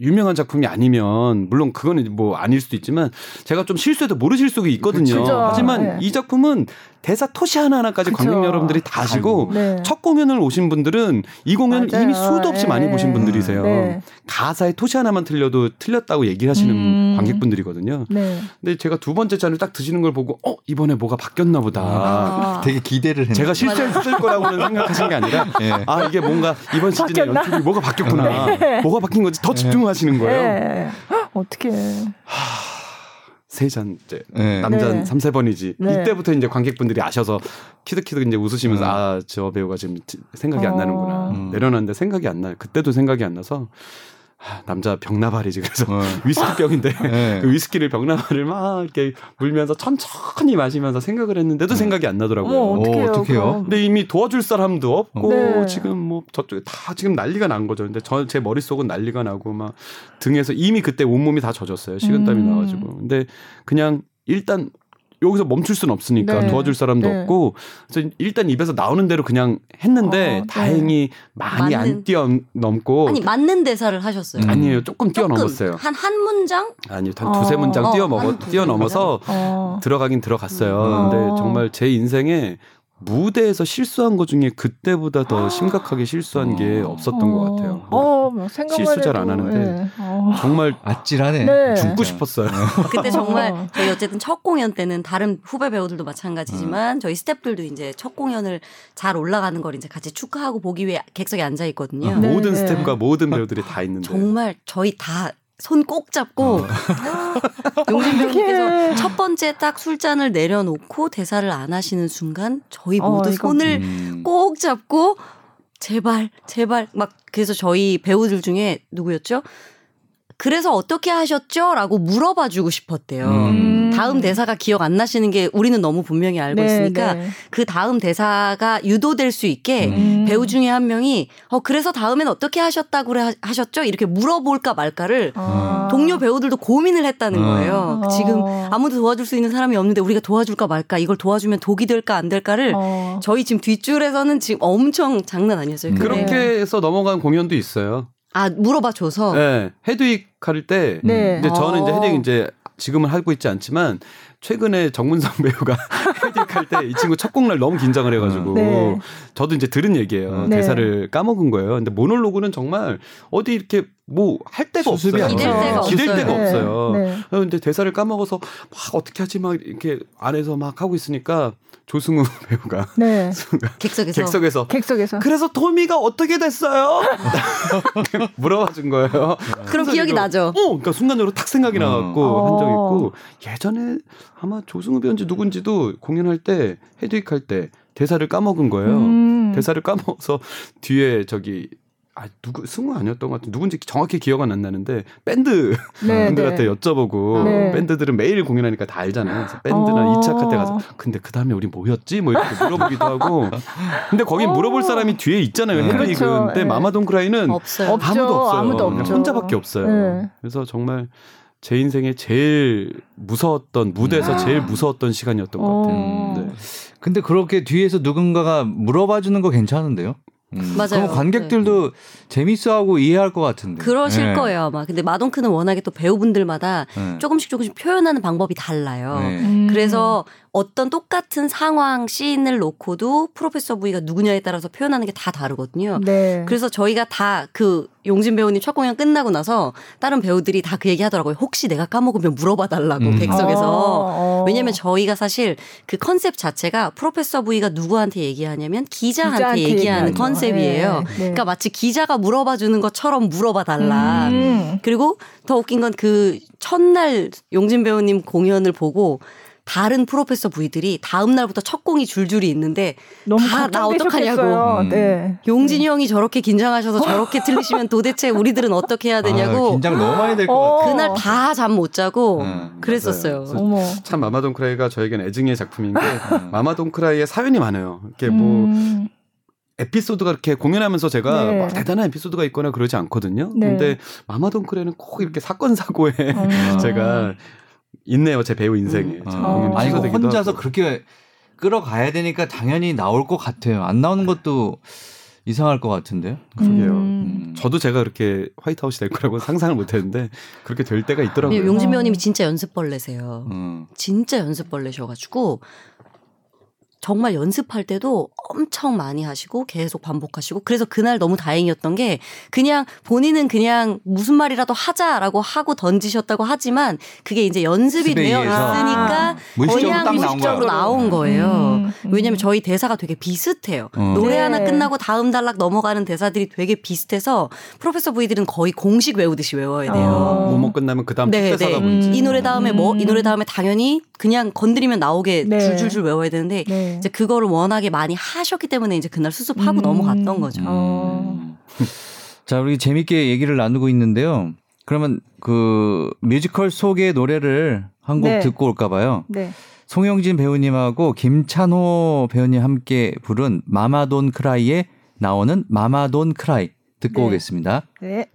유명한 작품이 아니면 물론 그거는 뭐 아닐 수도 있지만 제가 좀 실수해도 모르실 수가 있거든요. 그쵸. 하지만 네. 이 작품은 대사 토시 하나하나까지 그쵸. 관객 여러분들이 다 아시고 네. 첫 공연을 오신 분들은 이 공연을 맞아요. 이미 수도 없이 네. 많이 보신 분들이세요. 네. 가사에 토시 하나만 틀려도 틀렸다고 얘기하시는 음. 관객분들이거든요. 네. 근데 제가 두 번째 잔을 딱 드시는 걸 보고 어 이번에 뭐가 바뀌었나 보다. 아. 되게 기대를 했는데 제가 실수했을 거라고는 생각하신 게 아니라 네. 아 이게 뭔가 이번 시즌에 연출이 뭐가 바뀌었구나. 네. 뭐가 바뀐 건지 더 집중하시는 거예요. 어떻게? 세 잔째 네. 남자는 네. 3, 4번이지 네. 이때부터 이제 관객분들이 아셔서 키득키득 이제 웃으시면서 음. 아저 배우가 지금 생각이 어. 안 나는구나 음. 내려놨는데 생각이 안 나요 그때도 생각이 안 나서 남자 병나발이지 그래서 어. 위스키병인데 네. 그 위스키를 병나발을 막 이렇게 물면서 천천히 마시면서 생각을 했는데도 음. 생각이 안 나더라고요. 어, 어떡해요, 어떡해요? 근데 이미 도와줄 사람도 없고 네. 지금 뭐 저쪽에 다 지금 난리가 난 거죠. 근데 저 제 머릿속은 난리가 나고 막 등에서 이미 그때 온몸이 다 젖었어요. 식은땀이 음. 나가지고. 근데 그냥 일단 여기서 멈출 수는 없으니까 네. 도와줄 사람도 네. 없고 그래서 일단 입에서 나오는 대로 그냥 했는데 어, 네. 다행히 많이 맞는, 안 뛰어넘고 아니 맞는 대사를 하셨어요. 음. 아니에요. 조금 뛰어넘었어요. 한 한 문장? 아니요. 한 두세 어. 문장 어, 뛰어넘어 뛰어넘어서 어. 들어가긴 들어갔어요. 음. 근데 정말 제 인생에 무대에서 실수한 것 중에 그때보다 더 아. 심각하게 실수한 게 어. 없었던 어. 것 같아요. 어, 뭐 실수 잘 안 하는데 네. 어. 정말 아찔하네. 네. 죽고 싶었어요. 그때 정말 저희 어쨌든 첫 공연 때는 다른 후배 배우들도 마찬가지지만 음. 저희 스태프들도 이제 첫 공연을 잘 올라가는 걸 이제 같이 축하하고 보기 위해 객석에 앉아 있거든요. 네. 모든 스태프가 모든 배우들이 다 있는데 정말 저희 다 손 꼭 잡고 어. 용진 배우님께서 첫 번째 딱 술잔을 내려놓고 대사를 안 하시는 순간 저희 어, 모두 어, 손을 음. 꼭 잡고 제발 제발 막 그래서 저희 배우들 중에 누구였죠? 그래서 어떻게 하셨죠? 라고 물어봐 주고 싶었대요. 음. 다음 대사가 기억 안 나시는 게 우리는 너무 분명히 알고 네, 있으니까 네. 그 다음 대사가 유도될 수 있게 음. 배우 중에 한 명이 어 그래서 다음엔 어떻게 하셨다고 하셨죠? 이렇게 물어볼까 말까를 아. 동료 배우들도 고민을 했다는 아. 거예요. 아. 지금 아무도 도와줄 수 있는 사람이 없는데 우리가 도와줄까 말까 이걸 도와주면 독이 될까 안 될까를 아. 저희 지금 뒷줄에서는 지금 엄청 장난 아니었어요. 그렇게 해서 넘어간 공연도 있어요. 아 물어봐 줘서. 네, 헤드윅 할 때. 네. 이제 저는 이제 헤드윅 이제 지금은 하고 있지 않지만 최근에 정문성 배우가 헤드윅 할때 이 친구 첫 곡날 너무 긴장을 해가지고 네. 저도 이제 들은 얘기예요. 네. 대사를 까먹은 거예요. 근데 모놀로그는 정말 어디 이렇게 뭐 할 데가 없어요. 기댈 데가, 기댈 데가 없어요. 네. 네. 근데 대사를 까먹어서 막 어떻게 하지 막 이렇게 안에서 막 하고 있으니까 조승우 배우가 네. 객석에서 객석에서 객석에서 그래서 토미가 어떻게 됐어요? 물어봐 준 거예요. 그럼 기억이 나죠. 어, 그러니까 순간적으로 탁 생각이 나갖고 어. 한적 있고 예전에 아마 조승우 배우인지 누군지도 공연할 때 헤드윅 할 때 대사를 까먹은 거예요. 음. 대사를 까먹어서 뒤에 저기 아 누구 승우 아니었던 것 같은 누군지 정확히 기억은 안 나는데 밴드 네, 분들한테 네. 여쭤보고 네. 밴드들은 매일 공연하니까 다 알잖아요. 그래서 밴드나 어. 2차 카테 가서 근데 그 다음에 우리 뭐였지? 뭐 이렇게 물어보기도 하고 근데 거기 어. 물어볼 사람이 뒤에 있잖아요. 헤드리그 그렇죠. 근데 네. 마마돈크라이는 없어요. 아무도 없어요. 아무도 없죠. 혼자밖에 없어요. 네. 그래서 정말 제 인생에 제일 무서웠던 무대에서 아. 제일 무서웠던 시간이었던 것 같아요. 어. 네. 근데 그렇게 뒤에서 누군가가 물어봐 주는 거 괜찮은데요? 음. 맞아요. 그럼 관객들도 네. 재밌어하고 이해할 것 같은데. 그러실 네. 거예요 아마. 근데 마동크는 워낙에 또 배우분들마다 네. 조금씩 조금씩 표현하는 방법이 달라요. 네. 음. 그래서 어떤 똑같은 상황 씬을 놓고도 프로페서 부이가 누구냐에 따라서 표현하는 게 다 다르거든요. 네. 그래서 저희가 다 그 용진 배우님 첫 공연 끝나고 나서 다른 배우들이 다 그 얘기 하더라고요. 혹시 내가 까먹으면 물어봐 달라고 음. 객석에서. 어, 어. 왜냐면 저희가 사실 그 컨셉 자체가 프로페서 부이가 누구한테 얘기하냐면 기자한테, 기자한테 얘기하는 컨셉이에요. 네. 그러니까 마치 기자가 물어봐 주는 것처럼 물어봐 달라. 음. 그리고 더 웃긴 건 그 첫날 용진 배우님 공연을 보고 다른 프로페서 부이들이 다음 날부터 첫 공이 줄줄이 있는데 너무 나 어떡하냐고. 음. 네. 용진이 네. 형이 저렇게 긴장하셔서 저렇게 틀리시면 도대체 우리들은 어떻게 해야 되냐고. 아, 긴장 너무 많이 될것 어. 같아요. 그날 다 잠 못 자고 음, 그랬었어요. 참 마마돈 크라이가 저에겐 애증의 작품인 게 마마돈 크라이의 사연이 많아요. 이게 뭐 음. 에피소드가 이렇게 공연하면서 제가 네. 막 대단한 에피소드가 있거나 그러지 않거든요. 네. 근데 마마돈크레는 꼭 이렇게 사건 사고에 음. 제가 있네요 제 배우 인생에. 음. 아. 아니 그 혼자서 하고. 그렇게 끌어가야 되니까 당연히 나올 것 같아요. 안 나오는 것도 이상할 것 같은데요. 그러게요. 음. 음. 저도 제가 그렇게 화이트하우스 될 거라고 상상을 못했는데 그렇게 될 때가 있더라고요. 용진 배우님이 진짜 연습벌레세요. 음. 진짜 연습벌레셔가지고 정말 연습할 때도 엄청 많이 하시고 계속 반복하시고 그래서 그날 너무 다행이었던 게 그냥 본인은 그냥 무슨 말이라도 하자라고 하고 던지셨다고 하지만 그게 이제 연습이 되어 있으니까 아. 그냥 무식적으로 나온 거예요. 음, 음. 왜냐면 저희 대사가 되게 비슷해요. 어. 노래 네. 하나 끝나고 다음 단락 넘어가는 대사들이 되게 비슷해서 프로페서 V들은 거의 공식 외우듯이 외워야 돼요. 어. 뭐뭐 끝나면 그다음 네, 대사가 네. 이 노래 다음에 뭐 이 노래 다음에 당연히 그냥 건드리면 나오게 네. 줄줄줄 외워야 되는데 네. 이제 그거를 워낙에 많이 하셨기 때문에 이제 그날 수습하고 음. 넘어갔던 거죠. 어. 자, 우리 재밌게 얘기를 나누고 있는데요. 그러면 그 뮤지컬 속의 노래를 한곡 네. 듣고 올까 봐요. 네. 송영진 배우님하고 김찬호 배우님 함께 부른 마마돈 크라이에 나오는 마마돈 크라이 듣고 네. 오겠습니다. 네.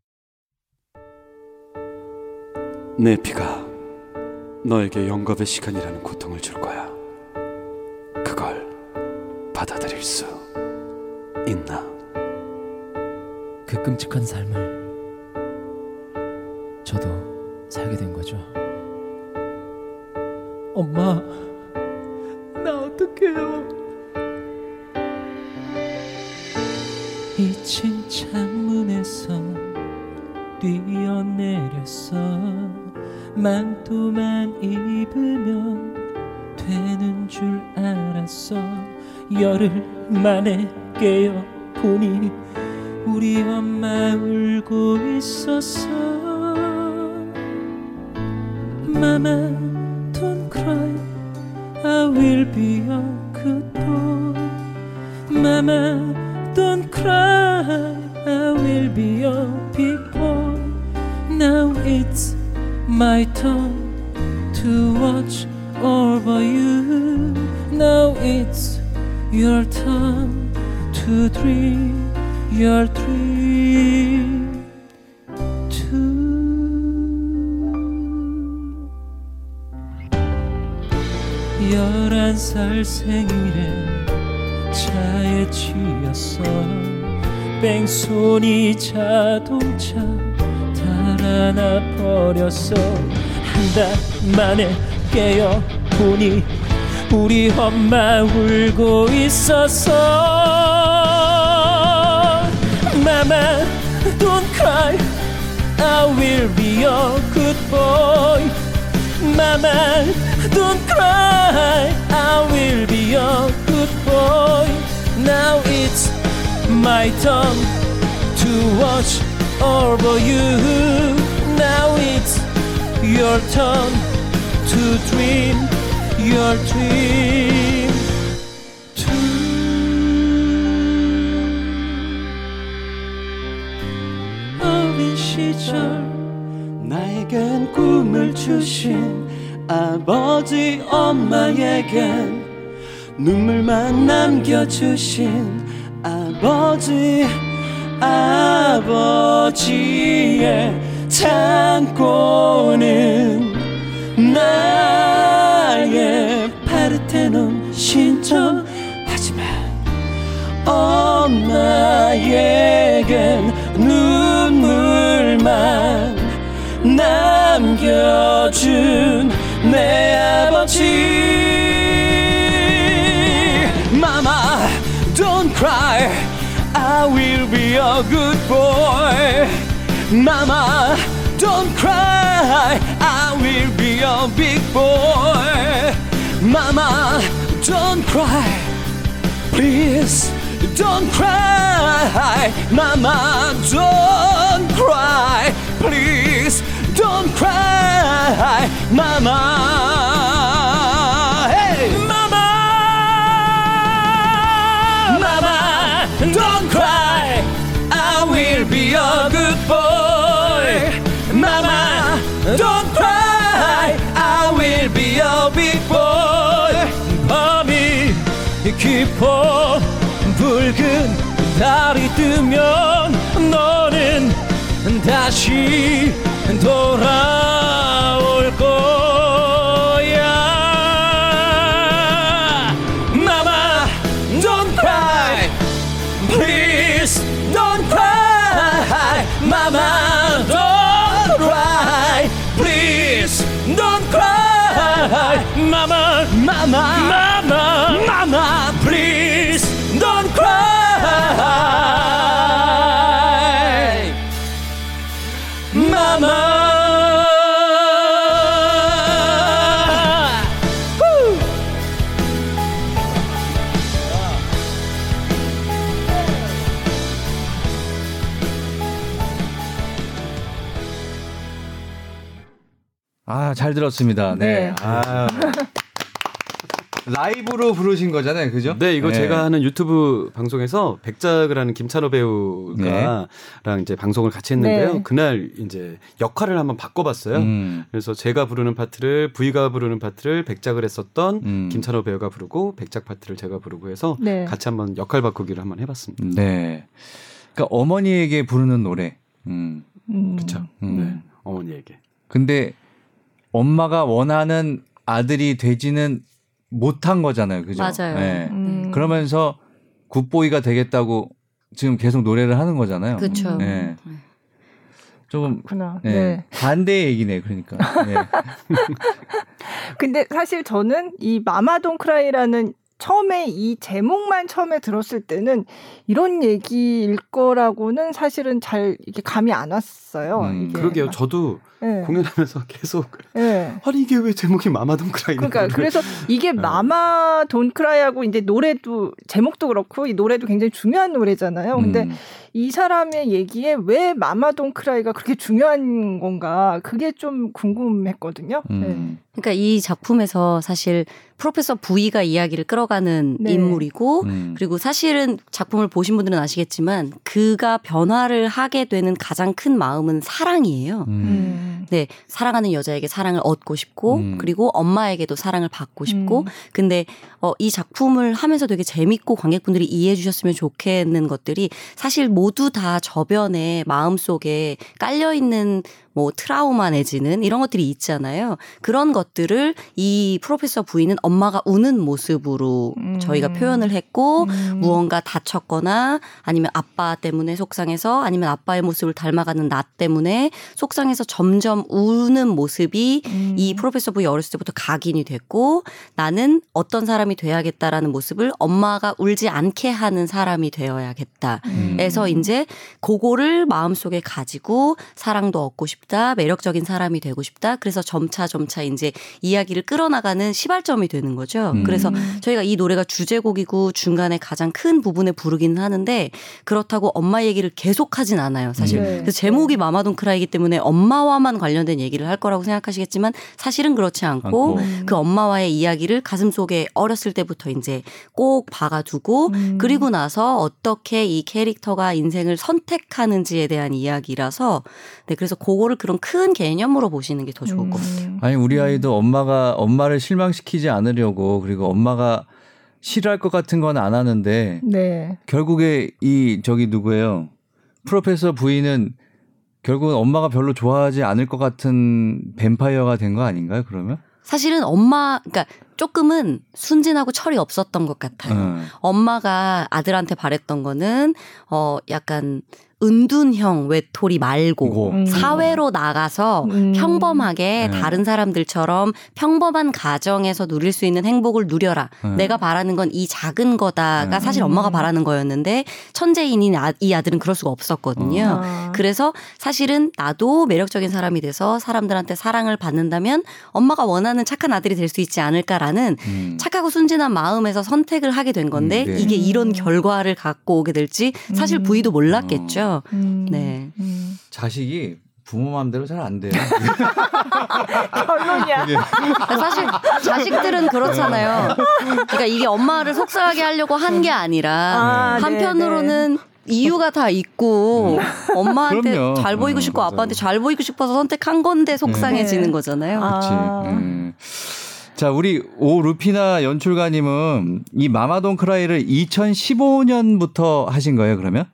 내 피가 너에게 영겁의 시간이라는 고통을 줄 거야. 그걸 받아들일 수 있나? 그 끔찍한 삶을 저도 살게 된 거죠. 엄마, 나 어떡해요? 잊힌 창문에서 뛰어내렸어 망토만 입으면 되는 줄 알았어 열흘 만에 깨어 보니 우리 엄마 울고 있었어 Mama don't cry I will be a good boy Mama don't cry I will be a big boy Now it's my turn to watch over you. Now it's your turn to dream your dream too. 열한 살 생일에 차에 치였어 뺑소니 자동차 달아나 버렸어 한 달 만에 깨어 보니 우리 엄마 울고 있었어 Mama don't cry I will be a good boy Mama don't cry I will be a good boy Now it's my turn to watch over you Now it's your turn to dream your too. 어린 시절 나에겐 꿈을 주신 아버지 엄마에겐 눈물만 남겨주신 아버지 아버지의 창고는 나의 파르테논 신청 하지만 엄마에겐 눈물만 남겨준 내 아버지 Mama don't cry I will be a good boy Mama don't cry I will be a big boy. Mama, don't cry. Please, don't cry. Mama, don't cry. Please, don't cry. Mama. 깊어 붉은 달이 뜨면 너는 다시 돌아올 잘 들었습니다. 네. 네. 아. 라이브로 부르신 거잖아요. 그죠? 네, 이거 네. 제가 하는 유튜브 방송에서 백작을 하는 김찬호 배우가랑 이제 방송을 같이 했는데요. 네. 그날 이제 역할을 한번 바꿔봤어요. 음. 그래서 제가 부르는 파트를 V가 부르는 파트를 백작을 했었던 음. 김찬호 배우가 부르고 백작 파트를 제가 부르고 해서 네. 같이 한번 역할 바꾸기를 한번 해봤습니다. 네. 그러니까 어머니에게 부르는 노래. 음. 음. 그렇죠. 음. 네, 어머니에게. 근데 엄마가 원하는 아들이 되지는 못한 거잖아요. 그죠? 맞아요. 네. 음. 그러면서 굿보이가 되겠다고 지금 계속 노래를 하는 거잖아요. 그렇죠. 네. 조금 그렇구나. 네. 네. 반대의 얘기네. 그러니까. 네. 근데 사실 저는 이 마마돈 크라이라는 처음에 이 제목만 처음에 들었을 때는 이런 얘기일 거라고는 사실은 잘 이게 감이 안 왔어요. 음, 이게 그러게요. 막, 저도 네. 공연하면서 계속 네. 아니 이게 왜 제목이 마마 돈 크라이 그러니까 그래서 이게 네. 마마 돈 크라이하고 이제 노래도 제목도 그렇고 이 노래도 굉장히 중요한 노래잖아요. 근데 음. 이 사람의 얘기에 왜 마마 돈 크라이가 그렇게 중요한 건가 그게 좀 궁금했거든요. 음. 그러니까 이 작품에서 사실 프로페서 부이가 이야기를 끌어가는 네. 인물이고 음. 그리고 사실은 작품을 보신 분들은 아시겠지만 그가 변화를 하게 되는 가장 큰 마음은 사랑이에요. 네. 음. 음. 네, 사랑하는 여자에게 사랑을 얻고 싶고 음. 그리고 엄마에게도 사랑을 받고 싶고 음. 근데 어, 이 작품을 하면서 되게 재밌고 관객분들이 이해해 주셨으면 좋겠는 것들이 사실 모두 다 저변에 마음속에 깔려 있는 뭐 트라우마 내지는 이런 것들이 있잖아요. 그런 것들을 이 프로페서 부인은 엄마가 우는 모습으로 음. 저희가 표현을 했고 음. 무언가 다쳤거나 아니면 아빠 때문에 속상해서 아니면 아빠의 모습을 닮아가는 나 때문에 속상해서 점점 우는 모습이 음. 이 프로페서 부이 어렸을 때부터 각인이 됐고 나는 어떤 사람이 돼야겠다라는 모습을 엄마가 울지 않게 하는 사람이 되어야겠다. 음. 에서 이제 그거를 마음속에 가지고 사랑도 얻고 싶 다. 매력적인 사람이 되고 싶다. 그래서 점차 점차 이제 이야기를 끌어나가는 시발점이 되는 거죠. 음. 그래서 음. 저희가 이 노래가 주제곡이고 중간에 가장 큰 부분에 부르기는 하는데 그렇다고 엄마 얘기를 계속 하진 않아요. 사실. 네. 그래서 제목이 마마돈 크라이기 때문에 엄마와만 관련된 얘기를 할 거라고 생각하시겠지만 사실은 그렇지 않고 않고. 음. 그 엄마와의 이야기를 가슴속에 어렸을 때부터 이제 꼭 박아두고 음. 그리고 나서 어떻게 이 캐릭터가 인생을 선택하는지에 대한 이야기라서 네 그래서 그거를 그런 큰 개념으로 보시는 게 더 좋을 것 같아요. 음. 아니 우리 아이도 엄마가 엄마를 실망시키지 않으려고 그리고 엄마가 싫어할 것 같은 건 안 하는데 네. 결국에 이 저기 누구예요? 프로페서 부인은 결국은 엄마가 별로 좋아하지 않을 것 같은 뱀파이어가 된 거 아닌가요? 그러면? 사실은 엄마 그러니까 조금은 순진하고 철이 없었던 것 같아요. 음. 엄마가 아들한테 바랬던 거는 어 약간 은둔형 외톨이 말고 고. 음. 사회로 나가서 음. 평범하게 네. 다른 사람들처럼 평범한 가정에서 누릴 수 있는 행복을 누려라. 네. 내가 바라는 건 이 작은 거다가 네. 사실 엄마가 바라는 거였는데 천재인인 아- 이 아들은 그럴 수가 없었거든요. 아. 그래서 사실은 나도 매력적인 사람이 돼서 사람들한테 사랑을 받는다면 엄마가 원하는 착한 아들이 될 수 있지 않을까라는 음. 착하고 순진한 마음에서 선택을 하게 된 건데 음, 네. 이게 이런 음. 결과를 갖고 오게 될지 사실 음. 부이도 몰랐겠죠. 음. 네. 음. 자식이 부모 마음대로 잘 안 돼요. 결론이야. 이게 사실 자식들은 그렇잖아요. 그러니까 이게 엄마를 속상하게 하려고 한 게 아니라 아, 네, 한편으로는 이유가 다 있고 엄마한테 그럼요. 잘 보이고 음, 싶고 맞아요. 아빠한테 잘 보이고 싶어서 선택한 건데 속상해지는 네. 거잖아요. 아. 그렇지. 음. 자, 우리 오 루피나 연출가님은 이 마마돈 크라이를 2015년부터 하신 거예요, 그러면?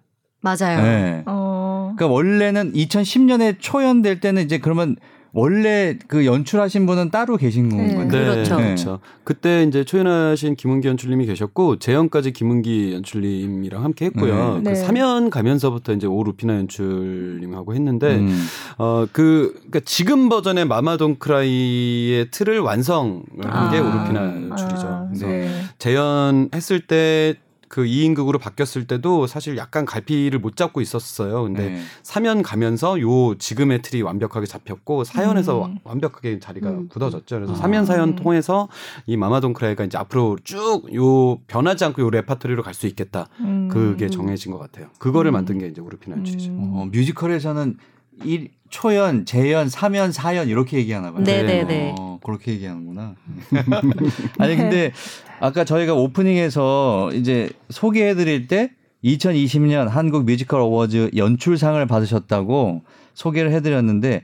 맞아요. 네. 어... 그러니까 원래는 2010년에 초연될 때는 이제 그러면 원래 그 연출하신 분은 따로 계신 네. 건가요? 네, 그렇죠. 네. 그렇죠. 그때 이제 초연하신 김은기 연출님이 계셨고 재연까지 김은기 연출님이랑 함께 했고요. 네. 그 네. 3년 가면서부터 이제 오루피나 연출님하고 했는데 음. 어그 그러니까 지금 버전의 마마돈 크라이의 틀을 완성한 아. 게 오루피나 연출이죠. 아. 그래서 네. 재연 했을 때 그 2인극으로 바뀌었을 때도 사실 약간 갈피를 못 잡고 있었어요. 근데 네. 3연 가면서 요 지금의 틀이 완벽하게 잡혔고 4연에서 음. 완벽하게 자리가 음. 굳어졌죠. 그래서 아. 3연 4연 통해서 이 마마돈 크라이가 이제 앞으로 쭉 요 변하지 않고 요 레파토리로 갈 수 있겠다. 음. 그게 정해진 것 같아요. 그거를 음. 만든 게 이제 우르피나 연출이죠. 음. 어, 뮤지컬에서는 1 초연, 재연, 3연, 4연 이렇게 얘기하나 봐요. 네네네. 네. 어, 그렇게 얘기하는구나. 아니 근데 아까 저희가 오프닝에서 이제 소개해드릴 때 2020년 한국 뮤지컬 어워즈 연출상을 받으셨다고 소개를 해드렸는데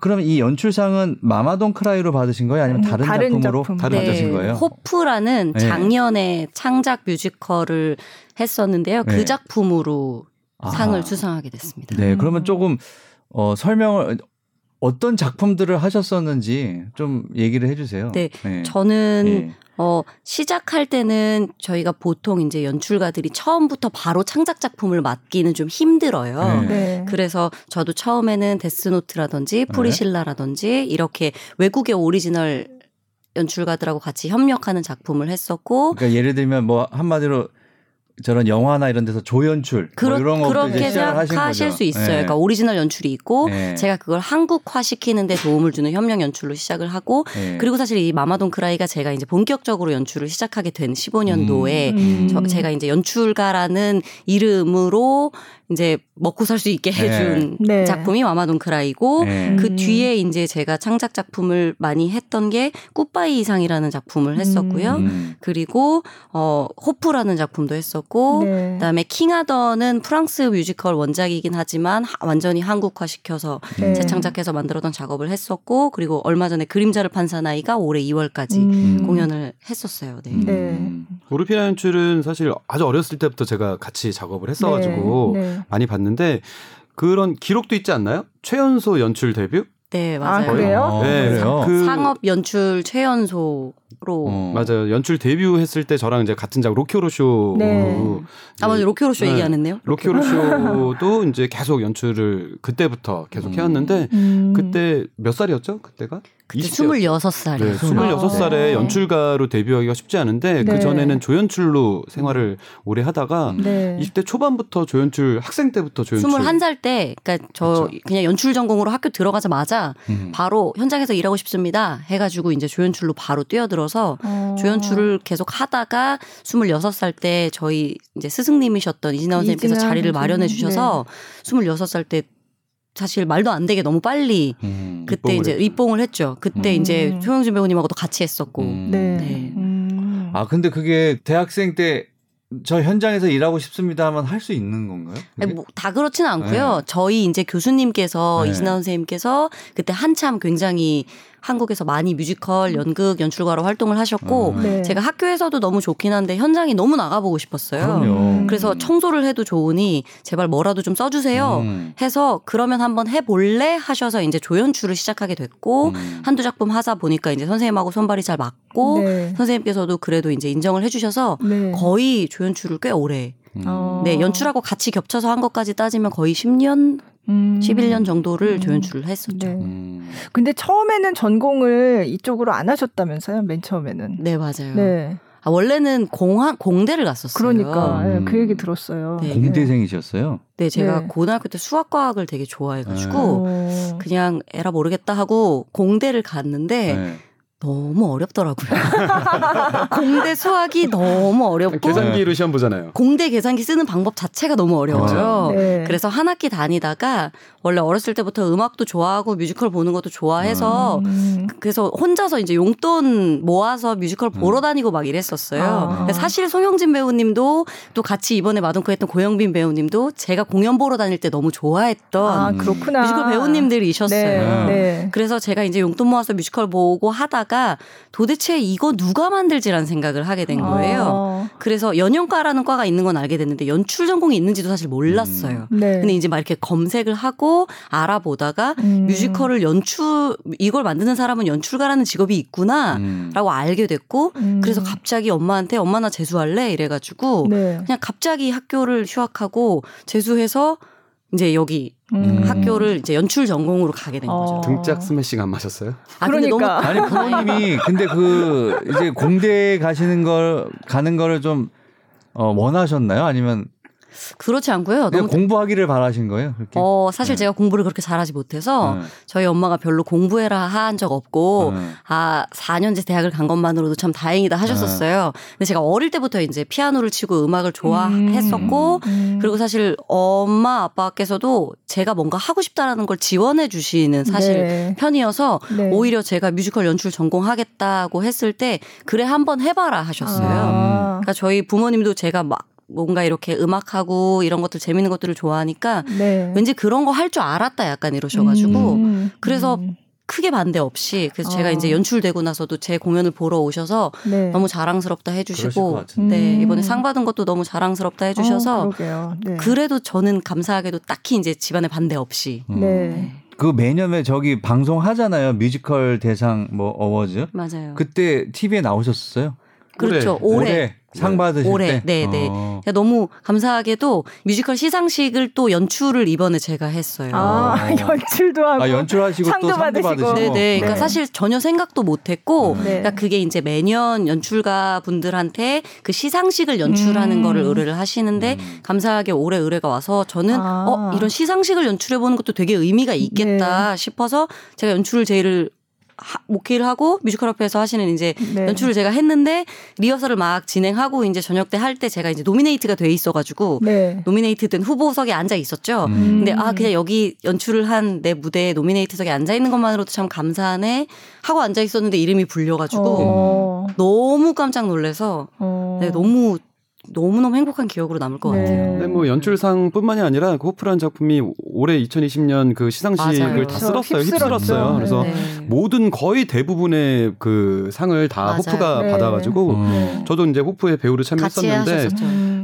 그럼 이 연출상은 마마돈 크라이로 받으신 거예요? 아니면 다른, 다른 작품으로 작품. 다른 네. 받으신 거예요? 호프라는 네. 작년에 창작 뮤지컬을 했었는데요. 그 네. 작품으로 상을 수상하게 됐습니다. 네, 그러면 조금 어, 설명을 어떤 작품들을 하셨었는지 좀 얘기를 해주세요. 네, 네. 저는 네. 어, 시작할 때는 저희가 보통 이제 연출가들이 처음부터 바로 창작 작품을 맡기는 좀 힘들어요. 네. 네. 그래서 저도 처음에는 데스노트라든지 네. 프리실라라든지 이렇게 외국의 오리지널 연출가들하고 같이 협력하는 작품을 했었고. 그러니까 예를 들면 뭐 한마디로 저런 영화나 이런 데서 조연출 그렇, 뭐 그렇게 생각하실 수 있어요. 네. 그러니까 오리지널 연출이 있고 네. 제가 그걸 한국화 시키는데 도움을 주는 협력 연출로 시작을 하고 네. 그리고 사실 이 마마돈 크라이가 제가 이제 본격적으로 연출을 시작하게 된 15년도에 음. 저, 제가 이제 연출가라는 이름으로 이제 먹고 살 수 있게 네. 해준 네. 작품이 마마돈 크라이고 네. 그 뒤에 이제 제가 창작 작품을 많이 했던 게 굿바이 이상이라는 작품을 했었고요. 음. 그리고 어 호프라는 작품도 했었고 네. 그다음에 킹하더는 프랑스 뮤지컬 원작이긴 하지만 완전히 한국화 시켜서 네. 재창작해서 만들었던 작업을 했었고 그리고 얼마 전에 그림자를 판 사나이가 올해 2월까지 음. 공연을 했었어요. 네. 음. 오르피나 연출은 사실 아주 어렸을 때부터 제가 같이 작업을 했어가지고 네. 많이 봤는데 그런 기록도 있지 않나요? 최연소 연출 데뷔? 네, 맞아요. 아, 그래요? 네, 그래요? 그 상업 연출 최연소 로 어. 맞아요. 연출 데뷔했을 때 저랑 이제 같은 작 로키오로쇼 네. 아 맞아 로키오로쇼 네. 얘기하는데요. 로키오로쇼도 이제 계속 연출을 그때부터 계속 음. 해왔는데 음. 그때 몇 살이었죠? 그때가 그때 26살. 네, 26살에 네. 연출가로 데뷔하기가 쉽지 않은데 그 네. 그 전에는 조연출로 생활을 오래 하다가 네. 20대 초반부터 조연출 학생 때부터 조연출 21살 때 그러니까 저 그렇죠. 그냥 연출 전공으로 학교 들어가자마자 음. 바로 현장에서 일하고 싶습니다 해 가지고 이제 조연출로 바로 뛰어들어서 어. 조연출을 계속 하다가 26살 때 저희 이제 스승님이셨던 이진아 선생님께서 자리를 마련해 주셔서 네. 26살 때 사실 말도 안 되게 너무 빨리 음, 그때 이제 했 입봉을 했죠. 그때 음. 이제 조영준 배우님하고도 같이 했었고. 음. 네. 네. 음. 아 근데 그게 대학생 때 저 현장에서 일하고 싶습니다 하면 할수 있는 건가요? 아니, 뭐, 다 그렇지는 않고요. 네. 저희 이제 교수님께서 네. 이진아 선생님께서 그때 한참 굉장히 한국에서 많이 뮤지컬, 연극, 연출가로 활동을 하셨고 음. 네. 제가 학교에서도 너무 좋긴 한데 현장이 너무 나가보고 싶었어요. 그럼요. 그래서 청소를 해도 좋으니 제발 뭐라도 좀 써주세요 음. 해서 그러면 한번 해볼래 하셔서 이제 조연출을 시작하게 됐고 음. 한두 작품 하다 보니까 이제 선생님하고 손발이 잘 맞고 네. 선생님께서도 그래도 이제 인정을 해주셔서 네. 거의 조연출을 꽤 오래 음. 네, 연출하고 같이 겹쳐서 한 것까지 따지면 거의 10년 음. 11년 정도를 음. 조연출을 했었죠. 네. 음. 근데 처음에는 전공을 이쪽으로 안 하셨다면서요? 맨 처음에는. 네, 맞아요. 네. 아, 원래는 공학 공대를 갔었어요. 그러니까 네, 그 얘기 들었어요. 네. 공대생이셨어요? 네, 제가 네. 고등학교 때 수학과학을 되게 좋아해가지고 네. 그냥 에라 모르겠다 하고 공대를 갔는데 네. 너무 어렵더라고요. 공대 수학이 너무 어렵고 계산기로 시험 보잖아요. 공대 계산기 쓰는 방법 자체가 너무 어려워요. 네. 그래서 한 학기 다니다가 원래 어렸을 때부터 음악도 좋아하고 뮤지컬 보는 것도 좋아해서 음. 그래서 혼자서 이제 용돈 모아서 뮤지컬 보러 음. 다니고 막 이랬었어요. 아. 사실 송용진 배우님도 또 같이 이번에 마돈크 했던 고영빈 배우님도 제가 공연 보러 다닐 때 너무 좋아했던 아, 그렇구나. 뮤지컬 배우님들이셨어요. 네. 네. 그래서 제가 이제 용돈 모아서 뮤지컬 보고 하다가 하다가 도대체 이거 누가 만들지라는 생각을 하게 된 거예요. 어. 그래서 연영과라는 과가 있는 건 알게 됐는데 연출 전공이 있는지도 사실 몰랐어요. 음. 네. 근데 이제 막 이렇게 검색을 하고 알아보다가 음. 뮤지컬을 연출 이걸 만드는 사람은 연출가라는 직업이 있구나라고 음. 알게 됐고 음. 그래서 갑자기 엄마한테 엄마 나 재수할래 이래가지고 네. 그냥 갑자기 학교를 휴학하고 재수해서 이제 여기 음. 학교를 이제 연출 전공으로 가게 된 거죠. 어. 등짝 스매싱 안 맞으셨어요? 아, 그러니까 아니 부모님이 근데 그 이제 공대 가시는 걸 가는 거를 좀 어, 원하셨나요? 아니면 그렇지 않고요. 너무 공부하기를 바라신 거예요? 그렇게? 어, 사실 네. 제가 공부를 그렇게 잘하지 못해서 네. 저희 엄마가 별로 공부해라 한 적 없고 네. 아, 4년제 대학을 간 것만으로도 참 다행이다 하셨었어요. 네. 근데 제가 어릴 때부터 이제 피아노를 치고 음악을 좋아했었고 음. 음. 그리고 사실 엄마 아빠께서도 제가 뭔가 하고 싶다라는 걸 지원해 주시는 사실 네. 편이어서 네. 오히려 제가 뮤지컬 연출 전공하겠다고 했을 때 그래 한번 해봐라 하셨어요. 아. 그러니까 저희 부모님도 제가 막 뭔가 이렇게 음악하고 이런 것들 재밌는 것들을 좋아하니까 네. 왠지 그런 거 할 줄 알았다 약간 이러셔가지고 음. 그래서 음. 크게 반대 없이 그래서 어. 제가 이제 연출되고 나서도 제 공연을 보러 오셔서 네. 너무 자랑스럽다 해주시고 네 이번에 상 받은 것도 너무 자랑스럽다 해주셔서 어, 네. 그래도 저는 감사하게도 딱히 이제 집안에 반대 없이 음. 네. 네. 그 매년에 저기 방송 하잖아요 뮤지컬 대상 뭐 어워즈 맞아요 그때 TV에 나오셨어요 그렇죠 올해, 올해. 상 받으실 올해. 때. 네, 네. 어. 너무 감사하게도 뮤지컬 시상식을 또 연출을 이번에 제가 했어요. 아, 어. 연출도 하고. 아, 연출하시고 상도 또 상도 받으시고. 네, 네. 그러니까 네. 사실 전혀 생각도 못 했고 음. 네. 그러니까 그게 이제 매년 연출가 분들한테 그 시상식을 연출하는 음. 거를 의뢰를 하시는데 음. 감사하게 올해 의뢰가 와서 저는 아. 어, 이런 시상식을 연출해 보는 것도 되게 의미가 있겠다 네. 싶어서 제가 연출을 제일 하, 목회를 하고 뮤지컬 협회에서 하시는 이제 네. 연출을 제가 했는데 리허설을 막 진행하고 이제 저녁 때 할 때 제가 이제 노미네이트가 돼 있어가지고 네. 노미네이트된 후보석에 앉아 있었죠. 음. 근데 아 그냥 여기 연출을 한 내 무대에 노미네이트석에 앉아 있는 것만으로도 참 감사하네 하고 앉아 있었는데 이름이 불려가지고 어. 너무 깜짝 놀래서 어. 네, 너무 너무너무 행복한 기억으로 남을 것 네. 같아요. 근데 뭐 연출상뿐만이 아니라 그 호프라는 작품이 올해 2020년 그 시상식을 맞아요. 다 쓸었어요. 휩쓸었어요. 그래서 네. 모든 거의 대부분의 그 상을 다 맞아요. 호프가 네. 받아가지고 음. 저도 이제 호프의 배우를 참여했었는데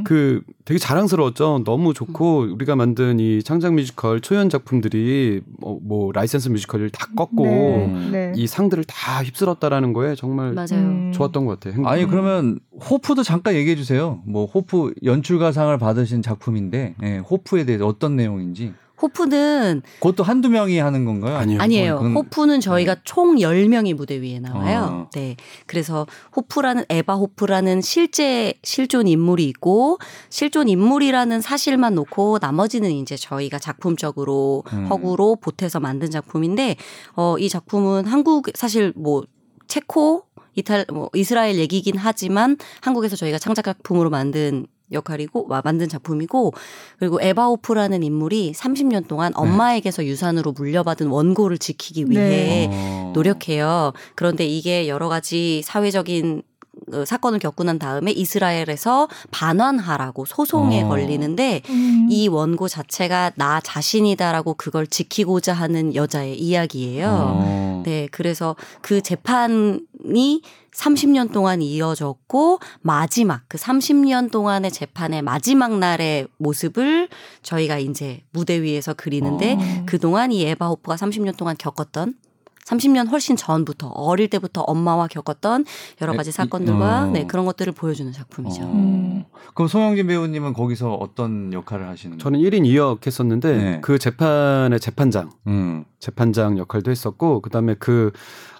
그 되게 자랑스러웠죠. 너무 좋고 음. 우리가 만든 이 창작 뮤지컬 초연 작품들이 뭐, 뭐 라이센스 뮤지컬을 다 꺾고 네. 네. 이 상들을 다 휩쓸었다라는 거에 정말 맞아요. 좋았던 것 같아요. 행복. 아니 그러면 호프도 잠깐 얘기해 주세요. 뭐 호프 연출가상을 받으신 작품인데 네, 호프에 대해서 어떤 내용인지. 호프는 그것도 한두 명이 하는 건가요? 아니요. 아니에요. 그건... 호프는 저희가 네. 총 10명이 무대 위에 나와요. 어. 네. 그래서 호프라는 에바 호프라는 실제 실존 인물이 있고 실존 인물이라는 사실만 놓고 나머지는 이제 저희가 작품적으로 음. 허구로 보태서 만든 작품인데 어 이 작품은 한국 사실 뭐 체코 이탈 뭐 이스라엘 얘기긴 하지만 한국에서 저희가 창작 작품으로 만든 역할이고 만든 작품이고 그리고 에바 오프라는 인물이 30년 동안 네. 엄마에게서 유산으로 물려받은 원고를 지키기 위해 네. 노력해요. 그런데 이게 여러 가지 사회적인 그 사건을 겪고 난 다음에 이스라엘에서 반환하라고 소송에 어. 걸리는데 음. 이 원고 자체가 나 자신이다라고 그걸 지키고자 하는 여자의 이야기예요. 어. 네, 그래서 그 재판이 30년 동안 이어졌고 마지막 그 30년 동안의 재판의 마지막 날의 모습을 저희가 이제 무대 위에서 그리는데 어. 그동안 이 에바 호프가 30년 동안 겪었던 30년 훨씬 전부터 어릴 때부터 엄마와 겪었던 여러 가지 사건들과 어. 네, 그런 것들을 보여주는 작품이죠. 어. 음. 그럼 송영진 배우님은 거기서 어떤 역할을 하시는 거예요? 저는 1인 2역 했었는데 네. 그 재판의 재판장, 음. 재판장 역할도 했었고 그다음에 그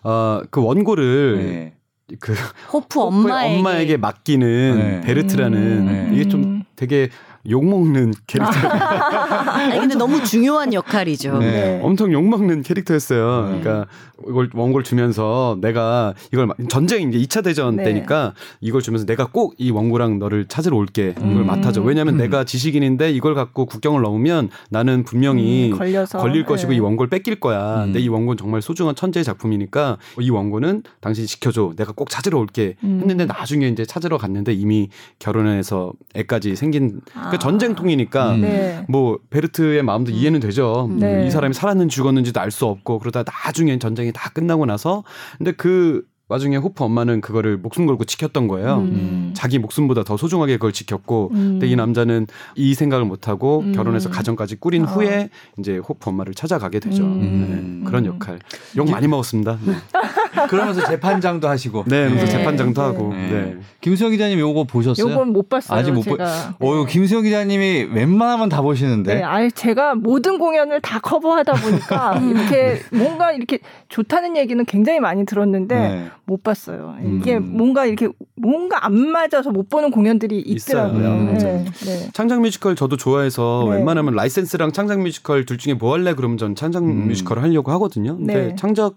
어, 그 원고를 네. 그 호프 엄마에게, 엄마에게 맡기는 네. 베르트라는 음. 이게 좀 되게 욕먹는 캐릭터. 아니, 근데 너무 중요한 역할이죠. 네. 네. 엄청 욕먹는 캐릭터였어요. 네. 그러니까 이걸 원고를 주면서 내가 이걸 전쟁 이제 2차 대전 네. 때니까 이걸 주면서 내가 꼭 이 원고랑 너를 찾으러 올게. 이걸 음. 맡아줘. 왜냐하면 음. 내가 지식인인데 이걸 갖고 국경을 넘으면 나는 분명히 음, 걸릴 것이고 이 네. 원고를 뺏길 거야. 음. 근데 이 원고는 정말 소중한 천재의 작품이니까 이 원고는 당신이 지켜줘. 내가 꼭 찾으러 올게. 음. 했는데 나중에 이제 찾으러 갔는데 이미 결혼해서 애까지 생긴 아. 그러니까 전쟁통이니까 음. 네. 뭐 베르트의 마음도 이해는 되죠. 네. 이 사람이 살았는지 죽었는지도 알 수 없고 그러다 나중엔 전쟁이 다 끝나고 나서 근데 그 와중에 호프 엄마는 그거를 목숨 걸고 지켰던 거예요. 음. 자기 목숨보다 더 소중하게 그걸 지켰고, 음. 근데 이 남자는 이 생각을 못 하고 음. 결혼해서 가정까지 꾸린 어. 후에 이제 호프 엄마를 찾아가게 되죠. 음. 네. 그런 역할. 욕 많이 먹었습니다. 네. 그러면서 재판장도 하시고. 네, 그래서 네. 재판장도 네. 하고. 네. 네. 김수영 기자님 요거 보셨어요? 요건 못 봤어요. 아직 못 제가. 보. 어, 김수영 기자님이 웬만하면 다 보시는데. 네, 아니 제가 모든 공연을 다 커버하다 보니까 이렇게 뭔가 이렇게 좋다는 얘기는 굉장히 많이 들었는데 네. 못 봤어요. 이게 음. 뭔가 이렇게 뭔가 안 맞아서 못 보는 공연들이 있더라고요. 음. 네. 네. 창작 뮤지컬 저도 좋아해서 네. 웬만하면 라이센스랑 창작 뮤지컬 둘 중에 뭐 할래 그러면 전 창작 음. 뮤지컬을 하려고 하거든요. 근데 네. 창작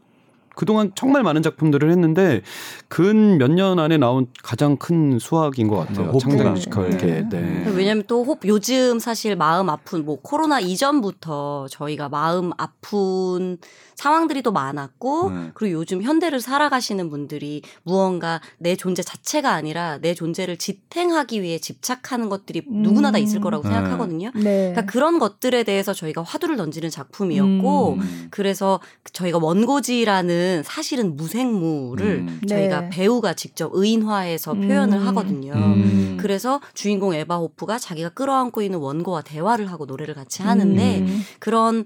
그동안 정말 많은 작품들을 했는데 근 몇 년 안에 나온 가장 큰 수확인 것 같아요. 음, 창작 뮤지컬 네. 네. 왜냐하면 또홉 요즘 사실 마음 아픈 뭐 코로나 이전부터 저희가 마음 아픈 상황들이 또 많았고 네. 그리고 요즘 현대를 살아가시는 분들이 무언가 내 존재 자체가 아니라 내 존재를 지탱하기 위해 집착하는 것들이 음. 누구나 다 있을 거라고 네. 생각하거든요. 네. 그러니까 그런 것들에 대해서 저희가 화두를 던지는 작품이었고 음. 그래서 저희가 원고지라는 사실은 무생물을 음. 저희가 네. 배우가 직접 의인화해서 표현을 음. 하거든요. 음. 그래서 주인공 에바 호프가 자기가 끌어안고 있는 원고와 대화를 하고 노래를 같이 하는데 그런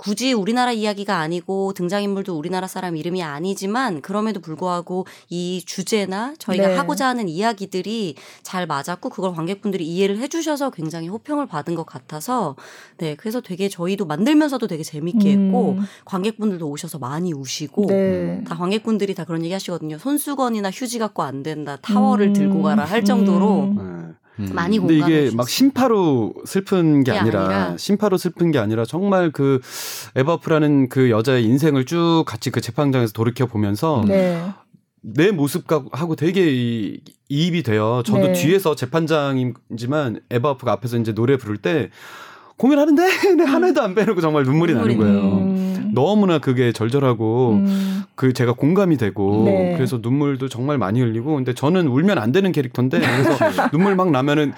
굳이 우리나라 이야기가 아니고 등장인물도 우리나라 사람 이름이 아니지만 그럼에도 불구하고 이 주제나 저희가 네. 하고자 하는 이야기들이 잘 맞았고 그걸 관객분들이 이해를 해주셔서 굉장히 호평을 받은 것 같아서 네 그래서 되게 저희도 만들면서도 되게 재밌게 했고 음. 관객분들도 오셔서 많이 우시고 네. 다 관객분들이 다 그런 얘기 하시거든요 손수건이나 휴지 갖고 안 된다 타월을 음. 들고 가라 할 정도로 음. 음. 많이 근데 이게 막 심파로 슬픈 게 아니라, 아니라, 심파로 슬픈 게 아니라 정말 그 에바프라는 그 여자의 인생을 쭉 같이 그 재판장에서 돌이켜 보면서 네. 내 모습하고 되게 이입이 돼요. 저도 네. 뒤에서 재판장이지만 에바프가 앞에서 이제 노래 부를 때 공연하는데 음. 하나도 안 빼놓고 정말 눈물이, 눈물이 나는 거예요. 음. 너무나 그게 절절하고 음. 그 제가 공감이 되고 네. 그래서 눈물도 정말 많이 흘리고 근데 저는 울면 안 되는 캐릭터인데 그래서 눈물 막 나면은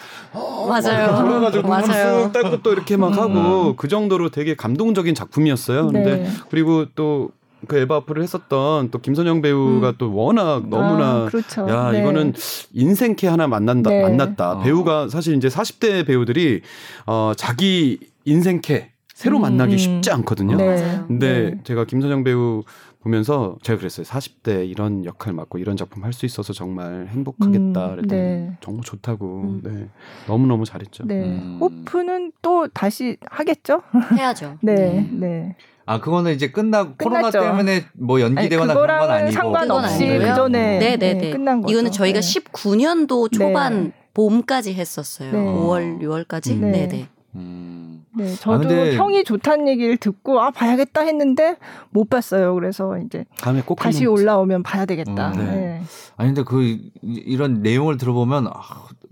맞아요. 돌아가지고 눈물 쓱 닦고 또 이렇게 막 하고 음. 그 정도로 되게 감동적인 작품이었어요. 근데 네. 그리고 또 그 에바프를 했었던 또 김선영 배우가 음. 또 워낙 너무나 아, 그렇죠. 야 네. 이거는 인생캐 하나 만난다 네. 만났다 어. 배우가 사실 이제 40대 배우들이 어 자기 인생캐 새로 음. 만나기 쉽지 않거든요. 네. 근데 네. 제가 김선영 배우 보면서 제가 그랬어요. 40대 이런 역할 맡고 이런 작품 할 수 있어서 정말 행복하겠다. 음, 그랬더니 네. 정말 좋다고. 음. 네. 너무너무 잘했죠. 네. 음. 호프는 또 다시 하겠죠? 해야죠. 네. 네. 네. 아 그거는 이제 끝나고 코로나 때문에 뭐 연기되거나 그런 건 아니고 상관없이 그 전에 네, 네, 네. 끝난 거죠. 이거는 저희가 네. 19년도 초반 네. 봄까지 했었어요. 네. 5월, 6월까지. 네, 네. 네. 음. 네, 아, 저도 아, 근데... 평이 좋다는 얘기를 듣고 아 봐야겠다 했는데 못 봤어요. 그래서 이제 다음에 꼭 다시 올라오면 봐야 되겠다. 음, 네. 네. 아니 근데 그 이런 내용을 들어보면 아,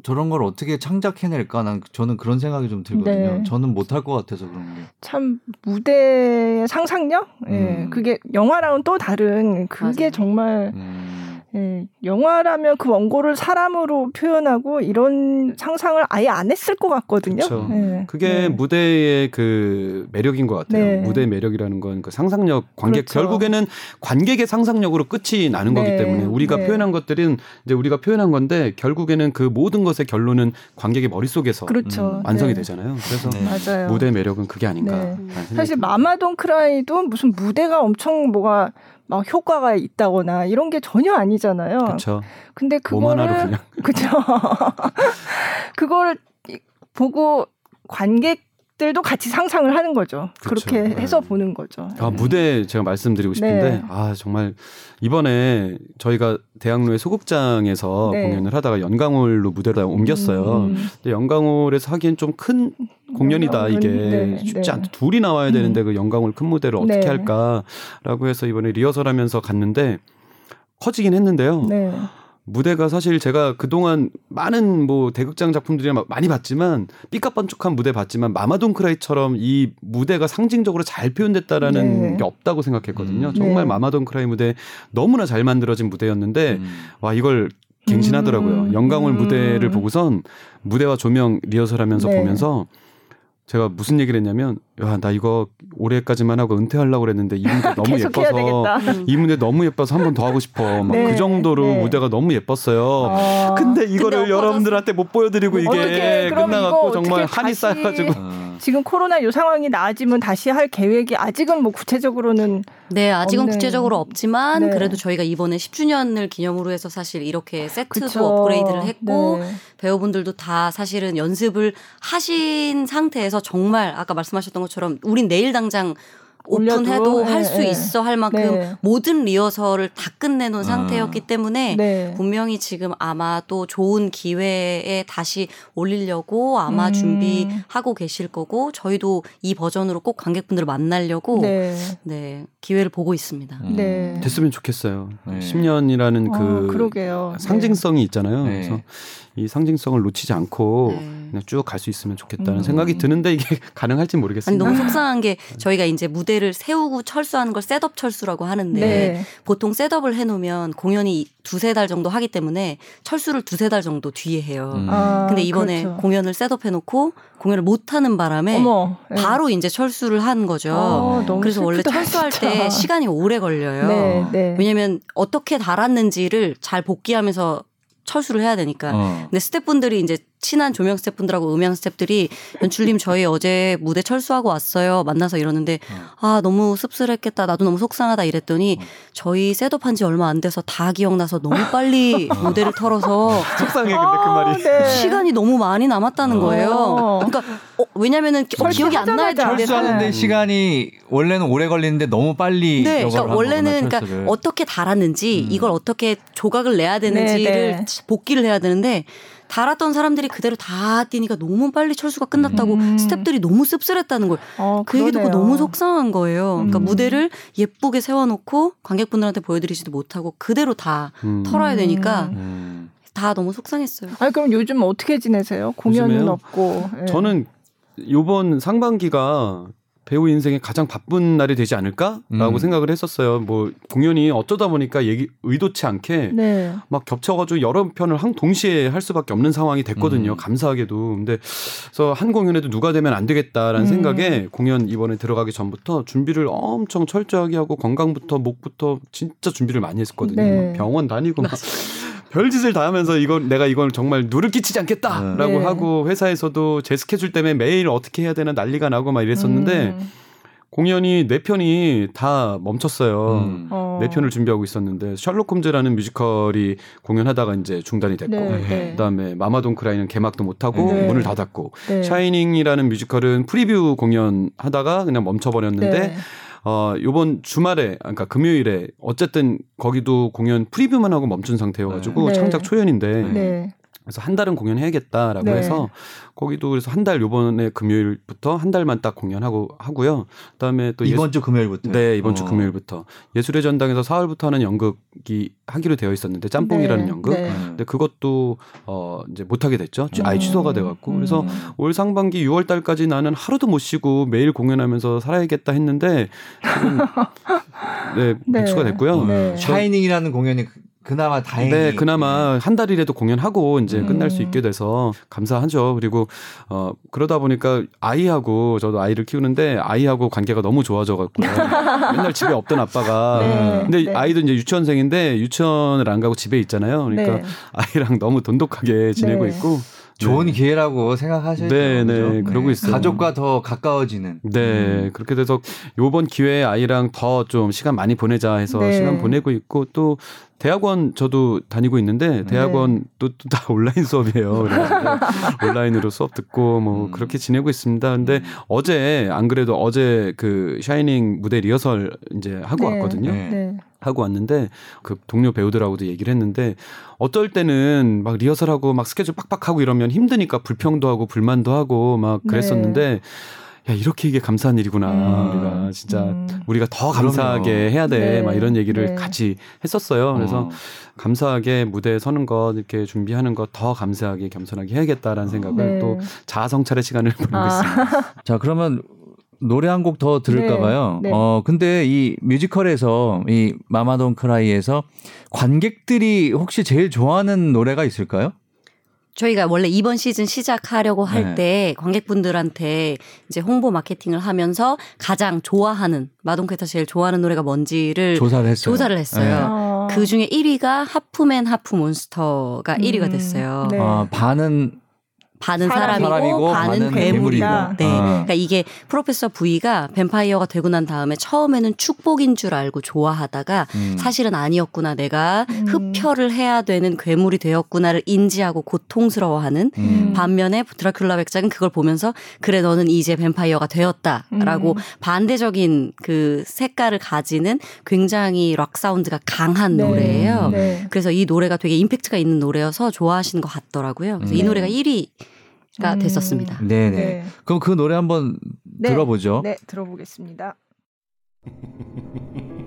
저런 걸 어떻게 창작해낼까? 난 저는 그런 생각이 좀 들거든요. 네. 저는 못할 것 같아서 그런 게. 참 무대의 상상력, 예, 음. 그게 영화랑은 또 다른 그게 맞아요. 정말. 음. 예, 영화라면 그 원고를 사람으로 표현하고 이런 상상을 아예 안 했을 것 같거든요. 예, 그게 네. 무대의 그 매력인 것 같아요. 네. 무대 매력이라는 건 그 상상력, 관객 그렇죠. 결국에는 관객의 상상력으로 끝이 나는 네. 거기 때문에 우리가 네. 표현한 것들은 이제 우리가 표현한 건데 결국에는 그 모든 것의 결론은 관객의 머릿속에서 그렇죠. 음, 완성이 네. 되잖아요. 그래서 무대 매력은 그게 아닌가. 사실 마마돈 크라이도 무슨 무대가 엄청 뭐가 막 효과가 있다거나 이런 게 전혀 아니잖아요. 그렇죠. 근데 그거를 그죠. 그걸 보고 관객 들도 같이 상상을 하는 거죠. 그렇죠. 그렇게 해서 네. 보는 거죠. 아, 무대 제가 말씀드리고 싶은데 네. 아 정말 이번에 저희가 대학로의 소극장에서 네. 공연을 하다가 연강홀로 무대를 옮겼어요. 음. 근데 연강홀에서 하기엔 좀 큰 공연이다 이게 네. 쉽지 않다. 둘이 나와야 되는데 음. 그 연강홀 큰 무대를 어떻게 네. 할까라고 해서 이번에 리허설하면서 갔는데 커지긴 했는데요. 네. 무대가 사실 제가 그동안 많은 뭐 대극장 작품들이 많이 봤지만 삐까뻔쩍한 무대 봤지만 마마돈 크라이처럼 이 무대가 상징적으로 잘 표현됐다라는 네. 게 없다고 생각했거든요. 음. 정말 네. 마마돈 크라이 무대 너무나 잘 만들어진 무대였는데 음. 와 이걸 갱신하더라고요. 음. 영광홀 무대를 보고선 무대와 조명 리허설하면서 네. 보면서 제가 무슨 얘기를 했냐면 야 나 이거 올해까지만 하고 은퇴하려고 그랬는데 이 무대 너무 예뻐서 이 무대 너무 예뻐서 한 번 더 하고 싶어. 막그 네, 정도로 네. 무대가 너무 예뻤어요. 어... 근데 이거를 근데 여러분들한테 못 보여드리고 이게 끝나갖고 정말 한이 쌓여가지고 지금 코로나 요 상황이 나아지면 다시 할 계획이 아직은 뭐 구체적으로는 네 아직은 없는... 구체적으로 없지만 네. 그래도 저희가 이번에 10주년을 기념으로 해서 사실 이렇게 세트도 그쵸. 업그레이드를 했고 네. 배우분들도 다 사실은 연습을 하신 상태에서 정말 아까 말씀하셨던 것처럼 우린 내일 당장 오픈해도 네, 할수 네. 있어 할 만큼 네. 모든 리허설을 다 끝내놓은 아. 상태였기 때문에 네. 분명히 지금 아마 또 좋은 기회에 다시 올리려고 아마 음. 준비하고 계실 거고 저희도 이 버전으로 꼭 관객분들을 만나려고 네, 네 기회를 보고 있습니다. 음. 네. 됐으면 좋겠어요. 10년이라는 그 어, 상징성이 있잖아요. 그래서 이 상징성을 놓치지 않고 네. 그냥 쭉 갈 수 있으면 좋겠다는 음. 생각이 드는데 이게 가능할지 모르겠습니다. 아니, 너무 속상한 게 저희가 이제 무대를 세우고 철수하는 걸 셋업 철수라고 하는데 네. 보통 셋업을 해놓으면 공연이 두세 달 정도 하기 때문에 철수를 두세 달 정도 뒤에 해요. 음. 아, 근데 이번에 그렇죠. 공연을 셋업해놓고 공연을 못 하는 바람에 어머, 네. 바로 이제 철수를 한 거죠. 아, 그래서 슬프다, 원래 철수할 진짜. 때 시간이 오래 걸려요. 네, 네. 왜냐하면 어떻게 달았는지를 잘 복귀하면서 철수를 해야 되니까. 어. 근데 스태프분들이 이제 친한 조명 스태프분들하고 음향 스태프들이 연출님 저희 어제 무대 철수하고 왔어요. 만나서 이러는데 어. 아 너무 씁쓸했겠다. 나도 너무 속상하다 이랬더니 어. 저희 셋업 한 지 얼마 안 돼서 다 기억나서 너무 빨리 어. 무대를 털어서 속상해 근데 그 말이 아, 네. 시간이 너무 많이 남았다는 어. 거예요. 그러니까 어, 왜냐면은 기억이 안 나야 되는데 철수하는데 네. 시간이 원래는 오래 걸리는데 너무 빨리 네, 그러니까 원래는 그러니까 어떻게 달았는지 음. 이걸 어떻게 조각을 내야 되는지를 네, 네. 복기를 해야 되는데 달았던 사람들이 그대로 다 뛰니까 너무 빨리 철수가 끝났다고 음. 스탭들이 너무 씁쓸했다는 걸. 어, 그 얘기 듣고 너무 속상한 거예요. 그러니까 음. 무대를 예쁘게 세워놓고 관객분들한테 보여드리지도 못하고 그대로 다 음. 털어야 되니까 음. 다 너무 속상했어요. 아니 그럼 요즘 어떻게 지내세요? 공연은 요즘에요? 없고. 예. 저는 요번 상반기가 배우 인생에 가장 바쁜 날이 되지 않을까라고 음. 생각을 했었어요. 뭐 공연이 어쩌다 보니까 얘기 의도치 않게 네. 막 겹쳐가지고 여러 편을 한 동시에 할 수밖에 없는 상황이 됐거든요. 음. 감사하게도. 근데 그래서 한 공연에도 누가 되면 안 되겠다라는 음. 생각에 공연 이번에 들어가기 전부터 준비를 엄청 철저하게 하고 건강부터 목부터 진짜 준비를 많이 했었거든요. 네. 병원 다니고 막. 별짓을 다 하면서 이건 내가 이걸 정말 누를 끼치지 않겠다라고 네. 하고 회사에서도 제 스케줄 때문에 매일 어떻게 해야 되나 난리가 나고 막 이랬었는데 음. 공연이 네 편이 다 멈췄어요. 음. 어. 네 편을 준비하고 있었는데 셜록 홈즈라는 뮤지컬이 공연하다가 이제 중단이 됐고 네, 네. 그다음에 마마돈 크라이는 개막도 못 하고 네. 문을 닫았고 네. 샤이닝이라는 뮤지컬은 프리뷰 공연 하다가 그냥 멈춰 버렸는데 네. 어, 요번 주말에, 그러니까 금요일에 어쨌든 거기도 공연 프리뷰만 하고 멈춘 상태여가지고 네. 창작 초연인데 네. 그래서 한 달은 공연해야겠다라고 네. 해서 거기도 그래서 한 달 요번에 금요일부터 한 달만 딱 공연하고 하고요. 그다음에 또 이번 예수, 주 금요일부터 네 이번 어. 주 금요일부터 예술의 전당에서 사흘부터 하는 연극이 하기로 되어 있었는데 짬뽕이라는 네. 연극. 네. 근데 그것도 어 이제 못 하게 됐죠. 음. 아예 취소가 돼 갖고. 그래서 음. 올 상반기 6월 달까지 나는 하루도 못 쉬고 매일 공연하면서 살아야겠다 했는데 지금 네, 네. 백수가 됐고요. 네. 샤이닝이라는 공연이 그나마 다행히 네, 그나마 한 달이라도 공연하고 이제 음. 끝날 수 있게 돼서 감사하죠. 그리고 어 그러다 보니까 아이하고 저도 아이를 키우는데 아이하고 관계가 너무 좋아져 갖고 맨날 집에 없던 아빠가 네, 근데 네. 아이도 이제 유치원생인데 유치원을 안 가고 집에 있잖아요. 그러니까 네. 아이랑 너무 돈독하게 지내고 네. 있고 좋은 네. 기회라고 생각하셔야죠. 네, 네, 네, 그러고 있어요. 가족과 더 가까워지는. 네, 음. 그렇게 돼서 요번 기회에 아이랑 더 좀 시간 많이 보내자 해서 네. 시간 보내고 있고 또 대학원 저도 다니고 있는데 대학원 네. 또다 온라인 수업이에요. 온라인으로 수업 듣고 뭐 음. 그렇게 지내고 있습니다. 근데 음. 어제 안 그래도 어제 그 샤이닝 무대 리허설 이제 하고 네. 왔거든요. 네. 하고 왔는데 그 동료 배우들하고도 얘기를 했는데 어떨 때는 막 리허설하고 막 스케줄 빡빡하고 이러면 힘드니까 불평도 하고 불만도 하고 막 그랬었는데 네. 야 이렇게 이게 감사한 일이구나 음. 우리가 진짜 음. 우리가 더 감사하게 그럼요. 해야 돼막 네. 이런 얘기를 네. 같이 했었어요. 그래서 어. 감사하게 무대에 서는 것 이렇게 준비하는 것 더 감사하게 겸손하게 해야겠다라는 생각을 네. 또 자아 성찰의 시간을 보내고 아. 있습니다. 자 그러면 노래 한 곡 더 들을까 네. 봐요. 네. 어 근데 이 뮤지컬에서 이 마마돈 크라이에서 관객들이 혹시 제일 좋아하는 노래가 있을까요? 저희가 원래 이번 시즌 시작하려고 할때 네. 관객분들한테 이제 홍보 마케팅을 하면서 가장 좋아하는 마동캐터 제일 좋아하는 노래가 뭔지를 조사를 했어요. 조사를 했어요. 네. 아. 그 중에 1위가 하프맨 하프 몬스터가 음. 1위가 됐어요. 네. 아, 반은 반은 사람이고, 사람이고 반은, 반은 괴물이고. 네. 아. 그러니까 이게 프로페서 V가 뱀파이어가 되고 난 다음에 처음에는 축복인 줄 알고 좋아하다가 음. 사실은 아니었구나. 내가 음. 흡혈을 해야 되는 괴물이 되었구나를 인지하고 고통스러워하는 음. 반면에 드라큘라 백작은 그걸 보면서 그래 너는 이제 뱀파이어가 되었다라고 음. 반대적인 그 색깔을 가지는 굉장히 락 사운드가 강한 네. 노래예요. 네. 그래서 이 노래가 되게 임팩트가 있는 노래여서 좋아하시는 것 같더라고요. 그래서 이 음. 노래가 1위 가 음. 됐었습니다. 네네. 네. 그럼 그 노래 한번 네. 들어보죠. 네, 들어보겠습니다.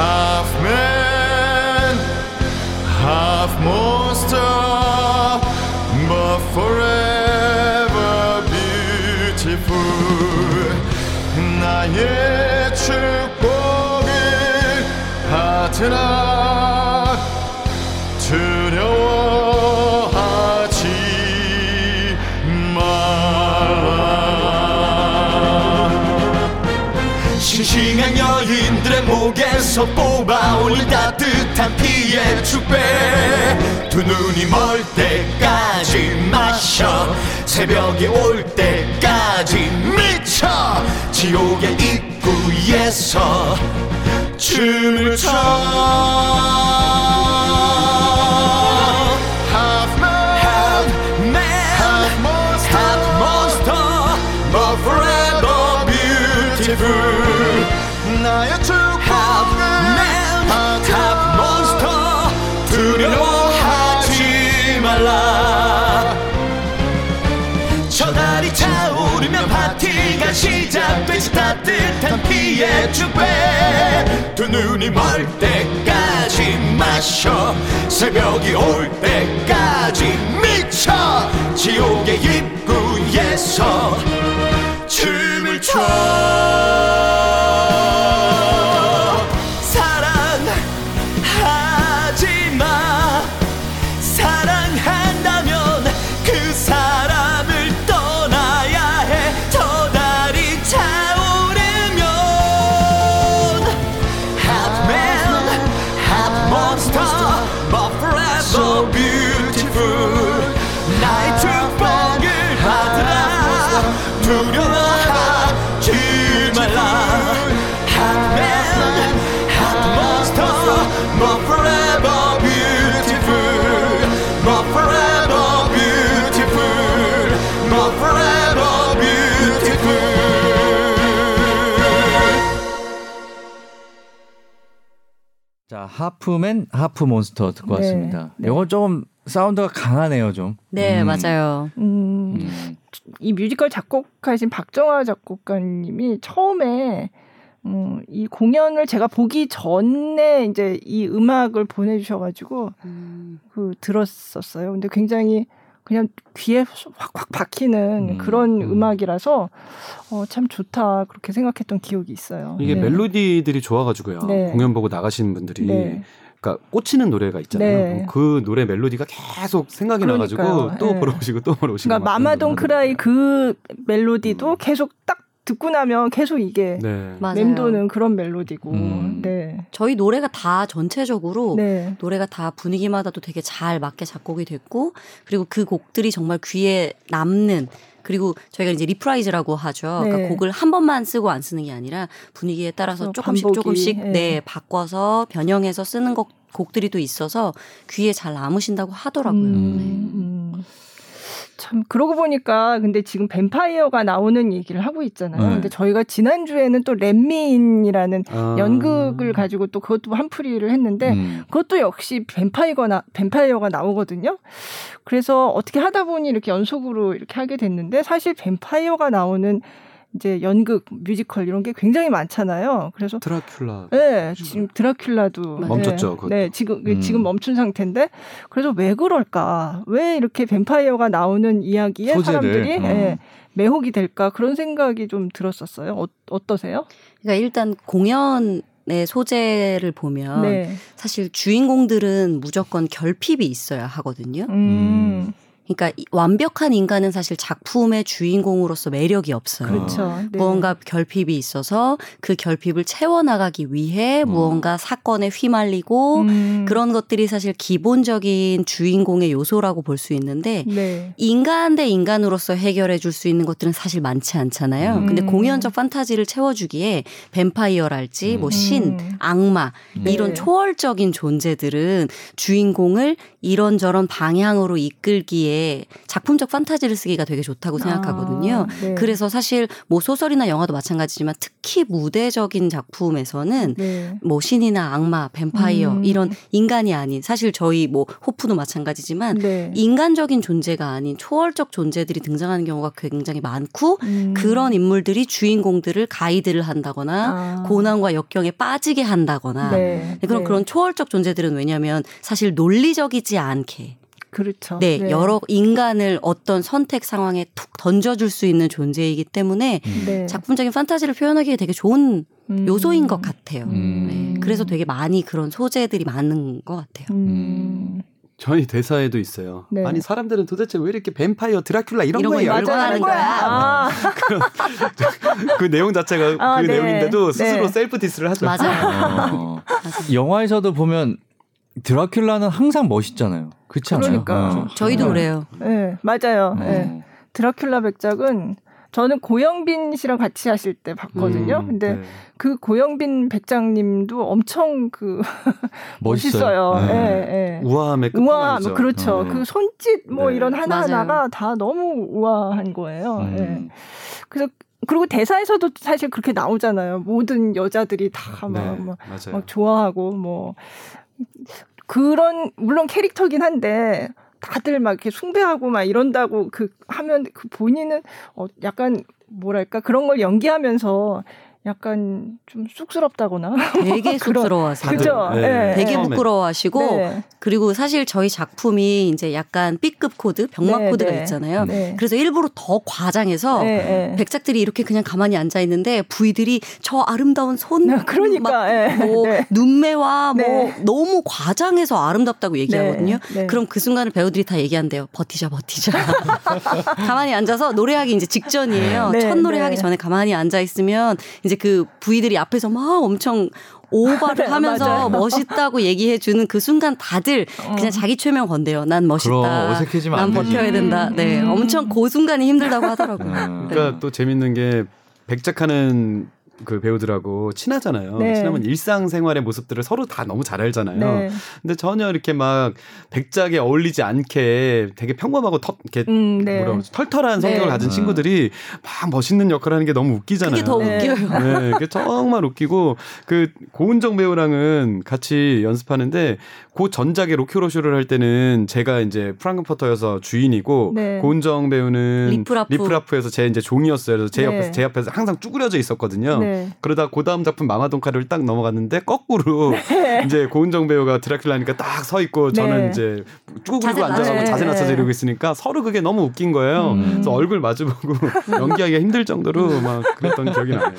half man, half monster, but forever beautiful. 나의 축복을 받으라. 싱싱한 여인들의 목에서 뽑아올린 따뜻한 피의 축배. 두 눈이 멀 때까지 마셔. 새벽이 올 때까지 미쳐. 지옥의 입구에서 춤을 춰 피의 축배. 두 눈이 멀 때까지 마셔. 새벽이 올 때까지 미쳐. 지옥의 입구에서 춤을 춰 하프맨 하프 몬스터 듣고 네. 왔습니다. 네. 이거 좀 사운드가 강하네요, 좀. 네, 음. 맞아요. 음, 음. 이 뮤지컬 작곡하신 박정화 작곡가님이 처음에 음, 이 공연을 제가 보기 전에 이제 이 음악을 보내주셔가지고 음. 그 들었었어요. 근데 굉장히 그냥 귀에 확확 박히는 음, 그런 음. 악이라서 어, 참 좋다 그렇게 생각했던 기억이 있어요. 이게 네. 멜로디들이 좋아가지고요. 네. 공연 보고 나가시는 분들이 네. 그러니까 꽂히는 노래가 있잖아요. 네. 그 노래 멜로디가 계속 생각이 그러니까요. 나가지고 또 네. 보러 오시고 또 보러 오시고. 그러니까 마마동 크라이 그 멜로디도 음. 계속 딱 듣고 나면 계속 이게 네. 맴도는 그런 멜로디고. 음. 네. 저희 노래가 다 전체적으로 네. 노래가 다 분위기마다 도 되게 잘 맞게 작곡이 됐고 그리고 그 곡들이 정말 귀에 남는 그리고 저희가 이제 reprise라고 하죠. 네. 그러니까 곡을 한 번만 쓰고 안 쓰는 게 아니라 분위기에 따라서 조금씩 반복이. 조금씩 네. 네. 바꿔서 변형해서 쓰는 곡, 곡들이 또 있어서 귀에 잘 남으신다고 하더라고요. 음. 네. 음. 참 그러고 보니까 근데 지금 뱀파이어가 나오는 얘기를 하고 있잖아요. 네. 근데 저희가 지난 주에는 또 렛미인이라는 아. 연극을 가지고 또 그것도 한풀이를 했는데 음. 그것도 역시 뱀파이어가 나, 뱀파이어가 나오거든요. 그래서 어떻게 하다 보니 이렇게 연속으로 이렇게 하게 됐는데 사실 뱀파이어가 나오는 이제 연극, 뮤지컬 이런 게 굉장히 많잖아요. 그래서 드라큘라. 네, 지금 드라큘라도 멈췄죠. 네, 네 지금 음. 지금 멈춘 상태인데 그래서 왜 그럴까? 왜 이렇게 뱀파이어가 나오는 이야기에 소재를, 사람들이 어. 네, 매혹이 될까 그런 생각이 좀 들었었어요. 어, 어떠세요? 그러니까 일단 공연 의 소재를 보면 네. 사실 주인공들은 무조건 결핍이 있어야 하거든요. 음. 그러니까 완벽한 인간은 사실 작품의 주인공으로서 매력이 없어요. 그렇죠. 네. 무언가 결핍이 있어서 그 결핍을 채워나가기 위해 음. 무언가 사건에 휘말리고 음. 그런 것들이 사실 기본적인 주인공의 요소라고 볼 수 있는데 네. 인간 대 인간으로서 해결해 줄 수 있는 것들은 사실 많지 않잖아요. 음. 근데 공연적 판타지를 채워주기에 뱀파이어랄지 뭐 신, 음. 악마 네. 이런 초월적인 존재들은 주인공을 이런저런 방향으로 이끌기에 작품적 판타지를 쓰기가 되게 좋다고 아, 생각하거든요. 아, 네. 그래서 사실 뭐 소설이나 영화도 마찬가지지만 특히 무대적인 작품에서는 네. 뭐 신이나 악마, 뱀파이어 음. 이런 인간이 아닌 사실 저희 뭐 호프도 마찬가지지만 네. 인간적인 존재가 아닌 초월적 존재들이 등장하는 경우가 굉장히 많고 음. 그런 인물들이 주인공들을 가이드를 한다거나 아. 고난과 역경에 빠지게 한다거나 네. 그런 네. 그런 초월적 존재들은 왜냐하면 사실 논리적이지 않게 그렇죠. 네, 네, 여러 인간을 어떤 선택 상황에 툭 던져줄 수 있는 존재이기 때문에 음. 네. 작품적인 판타지를 표현하기에 되게 좋은 음. 요소인 것 같아요. 음. 네, 그래서 되게 많이 그런 소재들이 많은 것 같아요. 음. 저희 대사에도 있어요. 네. 아니 사람들은 도대체 왜 이렇게 뱀파이어, 드라큘라 이런, 이런 거에 열광하는 거야? 아. 그, 그, 내용 자체가 아, 그 네. 내용인데도 스스로 네. self diss를 하죠. 맞아요. 어. 영화에서도 보면 드라큘라는 항상 멋있잖아요. 그렇지 않아요? 그러니까 어. 저희도 네. 그래요. 네, 맞아요. 네. 네. 드라큘라 백작은 저는 고영빈 씨랑 같이 하실 때 봤거든요. 음, 근데 네. 그 고영빈 백장님도 엄청 그 멋있어요. 예, 네. 네. 우아함의 우아함, 그렇죠. 그 손짓 뭐 이런 하나 하나가 다 너무 우아한 거예요. 음. 예. 그래서 그리고 대사에서도 사실 그렇게 나오잖아요. 모든 여자들이 다 막 네, 막, 막 좋아하고 뭐 그런 물론 캐릭터긴 한데 다들 막 이렇게 숭배하고 막 이런다고 그 하면 그 본인은 어 약간 뭐랄까 그런 걸 연기하면서 약간 좀 쑥스럽다거나 되게 쑥스러워하세요. 그죠? 네. 네. 되게 부끄러워하시고 네. 그리고 사실 저희 작품이 이제 약간 B급 코드, 병맛 네, 코드가 네. 있잖아요. 네. 그래서 일부러 더 과장해서 백작들이 이렇게 그냥 가만히 앉아 있는데 부위들이 저 아름다운 손, 그러니까 뭐 눈매와 뭐 너무 과장해서 아름답다고 얘기하거든요. 그럼 그 순간을 배우들이 다 얘기한대요. 버티자, 버티자. 가만히 앉아서 노래하기 이제 직전이에요. 첫 노래하기 전에 가만히 앉아 있으면 이제 그 부위들이 앞에서 막 엄청 오바를 네, 하면서 멋있다고 얘기해 주는 그 순간 다들 어. 그냥 자기 최면 건대요. 난 멋있다. 어색해지면 난 버텨야 된다. 네. 음. 엄청 그 순간이 힘들다고 하더라고요. 음. 그러니까 또 재밌는 게 백작하는 그 배우들하고 친하잖아요. 네. 친하면 일상생활의 모습들을 서로 다 너무 잘 알잖아요. 네. 근데 전혀 이렇게 막 백작에 어울리지 않게 되게 평범하고 터, 이렇게 음, 네. 뭐라 털털한 성격을 네. 가진 음. 친구들이 막 멋있는 역할을 하는 게 너무 웃기잖아요. 그게 더 웃겨요. 네, 그게 정말 웃기고 그 고훈정 배우랑은 같이 연습하는데 고 전작의 록키호러쇼를 할 때는 제가 이제 프랑큰퍼터여서 주인이고 네. 고훈정 배우는 리프라프. 리프라프에서 제 이제 종이었어요. 그래서 제 네. 옆에서 제 옆에서 항상 쭈그려져 있었거든요. 네. 그러다 그 다음 작품 마마돈크라이를 딱 넘어갔는데 거꾸로 네. 이제 고훈정 배우가 드라큘라니까 딱 서 있고 저는 네. 이제 쭈그리고 앉아서 자세 낮춰서 이러고 있으니까 서로 그게 너무 웃긴 거예요. 음. 그래서 얼굴 마주보고 연기하기가 힘들 정도로 막 그랬던 기억이 나요.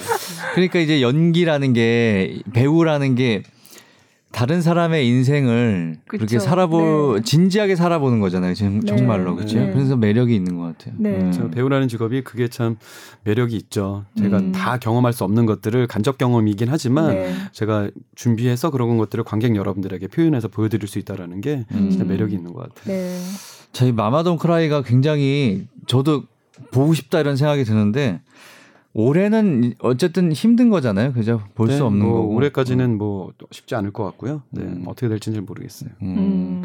그러니까 이제 연기라는 게 배우라는 게 다른 사람의 인생을 그쵸. 그렇게 살아보 네. 진지하게 살아보는 거잖아요. 네. 정말로 그렇죠. 네. 그래서 매력이 있는 것 같아요. 네. 음. 배우라는 직업이 그게 참 매력이 있죠. 제가 음. 다 경험할 수 없는 것들을 간접 경험이긴 하지만 네. 제가 준비해서 그런 것들을 관객 여러분들에게 표현해서 보여드릴 수 있다라는 게 음. 진짜 매력이 있는 것 같아요. 네. 저희 마마돈 크라이가 굉장히 저도 보고 싶다 이런 생각이 드는데 올해는 어쨌든 힘든 거잖아요. 그죠? 볼수 네, 없는 뭐 거고. 올해까지는 음. 뭐 쉽지 않을 것 같고요. 네. 음. 어떻게 될지는 잘 모르겠어요. 음. 음.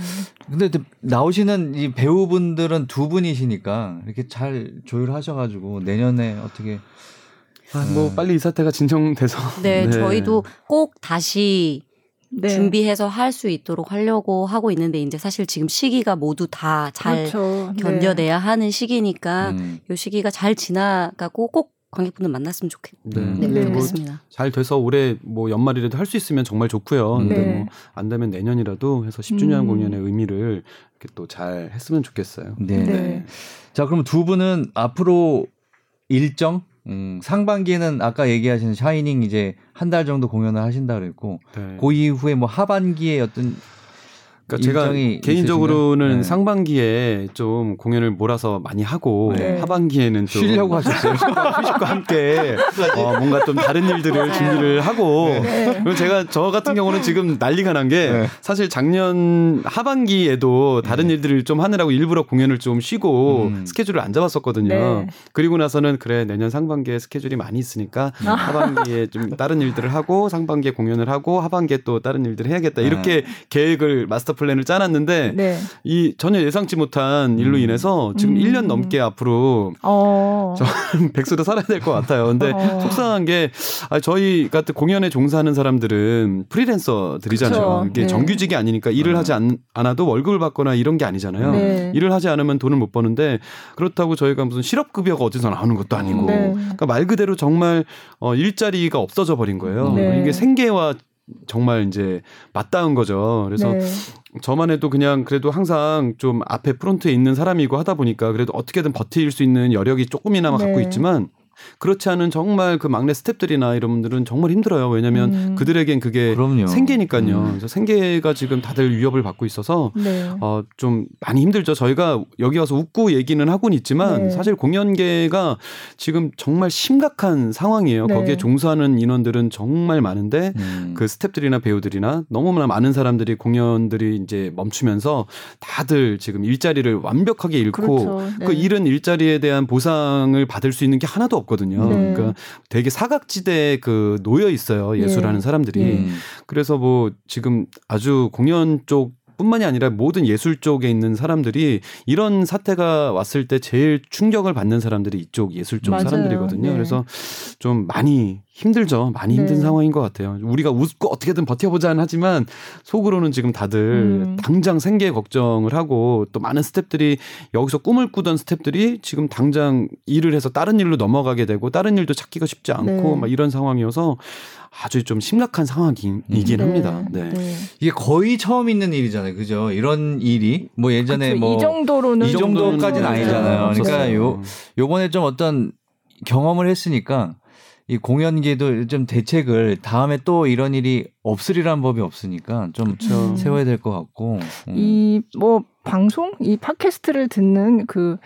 근데 나오시는 이 배우분들은 두 분이시니까 이렇게 잘 조율하셔 가지고 내년에 어떻게 아, 뭐 빨리 이 사태가 진정돼서 네, 네. 저희도 꼭 다시 네. 준비해서 할 수 있도록 하려고 하고 있는데 이제 사실 지금 시기가 모두 다잘 그렇죠. 견뎌내야 네. 하는 시기니까 음. 이 시기가 잘 지나가고 꼭 관객분들 만났으면 좋겠네요. 네, 네. 네. 뭐잘 돼서 올해 뭐 연말이라도 할 수 있으면 정말 좋고요. 네. 근데 뭐 안 되면 내년이라도 해서 10주년 음. 공연의 의미를 이렇게 또 잘 했으면 좋겠어요. 네. 네. 자, 그럼 두 분은 앞으로 일정 음, 상반기에는 아까 얘기하신 샤이닝 이제 한 달 정도 공연을 하신다 그랬고 네. 그 이후에 뭐 하반기에 어떤 그러니까 제가 개인적으로는 네. 상반기에 좀 공연을 몰아서 많이 하고 네. 하반기에는 좀 쉬려고 하셨어요. 휴식과 함께 어, 뭔가 좀 다른 일들을 준비를 하고 네. 그리고 제가 저 같은 경우는 지금 난리가 난게 네. 사실 작년 하반기에도 다른 네. 일들을 좀 하느라고 일부러 공연을 좀 쉬고 음. 스케줄을 안 잡았었거든요. 네. 그리고 나서는 그래 내년 상반기에 스케줄이 많이 있으니까 아. 하반기에 좀 다른 일들을 하고 상반기에 공연을 하고 하반기에 또 다른 일들을 해야겠다 이렇게 계획을 마스터 플랜을 짜놨는데 네. 이 전혀 예상치 못한 일로 음. 인해서 지금 음. 1년 넘게 앞으로 어. 저는 백수로 살아야 될 것 같아요. 근데 어. 속상한 게 아, 저희 같은 공연에 종사하는 사람들은 프리랜서들이잖아요. 그쵸. 이게 네. 정규직이 아니니까 일을 음. 하지 않, 않아도 월급을 받거나 이런 게 아니잖아요. 네. 일을 하지 않으면 돈을 못 버는데 그렇다고 저희가 무슨 실업급여가 어디서 나오는 것도 아니고 네. 그러니까 말 그대로 정말 어, 일자리가 없어져 버린 거예요. 네. 이게 생계와 정말 이제 맞닿은 거죠. 그래서 네. 저만 해도 그냥 그래도 항상 좀 앞에 프론트에 있는 사람이고 하다 보니까 그래도 어떻게든 버틸 수 있는 여력이 조금이나마 네. 갖고 있지만 그렇지 않은 정말 그 막내 스탭들이나 이런 분들은 정말 힘들어요. 왜냐하면 음. 그들에겐 그게 그럼요. 생계니까요. 음. 그래서 생계가 지금 다들 위협을 받고 있어서 네. 어, 좀 많이 힘들죠. 저희가 여기 와서 웃고 얘기는 하고는 있지만 네. 사실 공연계가 지금 정말 심각한 상황이에요. 네. 거기에 종사하는 인원들은 정말 많은데 음. 그 스탭들이나 배우들이나 너무나 많은 사람들이 공연들이 이제 멈추면서 다들 지금 일자리를 완벽하게 잃고 그렇죠. 그 잃은 일자리에 대한 보상을 받을 수 있는 게 하나도 없 없거든요. 네. 그러니까 되게 사각지대에 그 놓여 있어요. 예술하는 네. 사람들이. 네. 그래서 뭐 지금 아주 공연 쪽 뿐만이 아니라 모든 예술 쪽에 있는 사람들이 이런 사태가 왔을 때 제일 충격을 받는 사람들이 이쪽 예술 쪽 맞아요. 사람들이거든요. 네. 그래서 좀 많이 힘들죠. 많이 힘든 네. 상황인 것 같아요. 우리가 웃고 어떻게든 버텨보자는 하지만 속으로는 지금 다들 음. 당장 생계 걱정을 하고 또 많은 스탭들이 여기서 꿈을 꾸던 스탭들이 지금 당장 일을 해서 다른 일로 넘어가게 되고 다른 일도 찾기가 쉽지 않고 네. 막 이런 상황이어서 아주 좀 심각한 상황이긴 네. 합니다. 네. 네. 이게 거의 처음 있는 일이잖아요. 그죠? 이런 일이 뭐 예전에 뭐이 정도로는 이 정도까지는 아니잖아요. 그러니까 요 요번에 좀 어떤 경험을 했으니까 이 공연계도 좀 대책을 다음에 또 이런 일이 없으리란 법이 없으니까 좀 그쵸. 세워야 될 것 같고 음. 이뭐 방송 이 팟캐스트를 듣는 그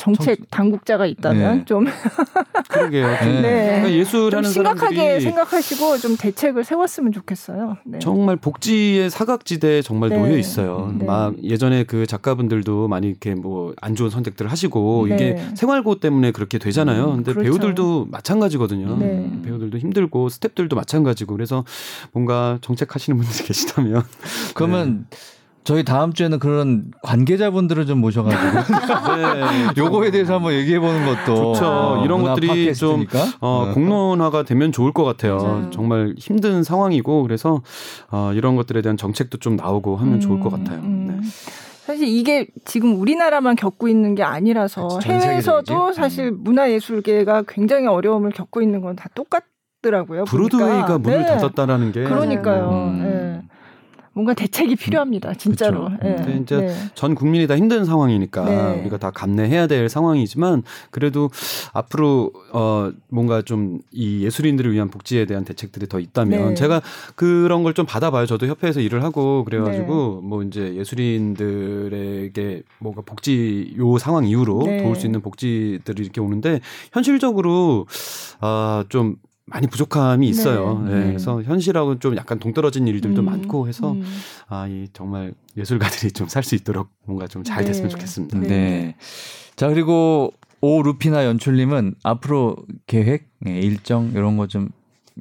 정책 정... 당국자가 있다면 네. 좀 그러게요. 네. 네. 그러니까 예술하는 좀 심각하게 사람들이 생각하시고 좀 대책을 세웠으면 좋겠어요. 네. 정말 복지의 사각지대에 정말 네. 놓여 있어요. 네. 막 예전에 그 작가분들도 많이 이렇게 뭐 안 좋은 선택들을 하시고 네. 이게 생활고 때문에 그렇게 되잖아요. 음, 근데 그렇죠. 배우들도 마찬가지거든요. 배우들도 힘들고 스탭들도 마찬가지고 그래서 뭔가 정책하시는 분들이 계시다면 그러면 저희 다음 주에는 그런 관계자분들을 좀 모셔가지고 네. 요거에 대해서 한번 얘기해 보는 것도 좋죠. 어, 이런 것들이 좀 어, 네. 공론화가 되면 좋을 것 같아요. 맞아요. 정말 힘든 상황이고 그래서 어, 이런 것들에 대한 정책도 좀 나오고 하면 음, 좋을 것 같아요. 음. 네. 사실 이게 지금 우리나라만 겪고 있는 게 아니라서 그치, 해외에서도 음. 사실 문화예술계가 굉장히 어려움을 겪고 있는 건 다 똑같더라고요. 브로드웨이가 문을 네. 닫았다라는 게 그러니까요. 음. 네. 뭔가 대책이 필요합니다. 진짜로. 그렇죠. 네. 이제 네. 전 국민이 다 힘든 상황이니까 네. 우리가 다 감내해야 될 상황이지만 그래도 앞으로 어 뭔가 좀 이 예술인들을 위한 복지에 대한 대책들이 더 있다면 네. 제가 그런 걸 좀 받아봐요. 저도 협회에서 일을 하고 그래가지고 네. 뭐 이제 예술인들에게 뭔가 복지 요 상황 이후로 네. 도울 수 있는 복지들이 이렇게 오는데 현실적으로 아좀 많이 부족함이 있어요. 네. 네. 그래서 현실하고는 좀 약간 동떨어진 일들도 음. 많고 해서 음. 아, 이 정말 예술가들이 좀 살 수 있도록 뭔가 좀잘 네. 됐으면 좋겠습니다. 네. 네. 자 그리고 오루피나 연출님은 앞으로 계획, 네, 일정 이런 거 좀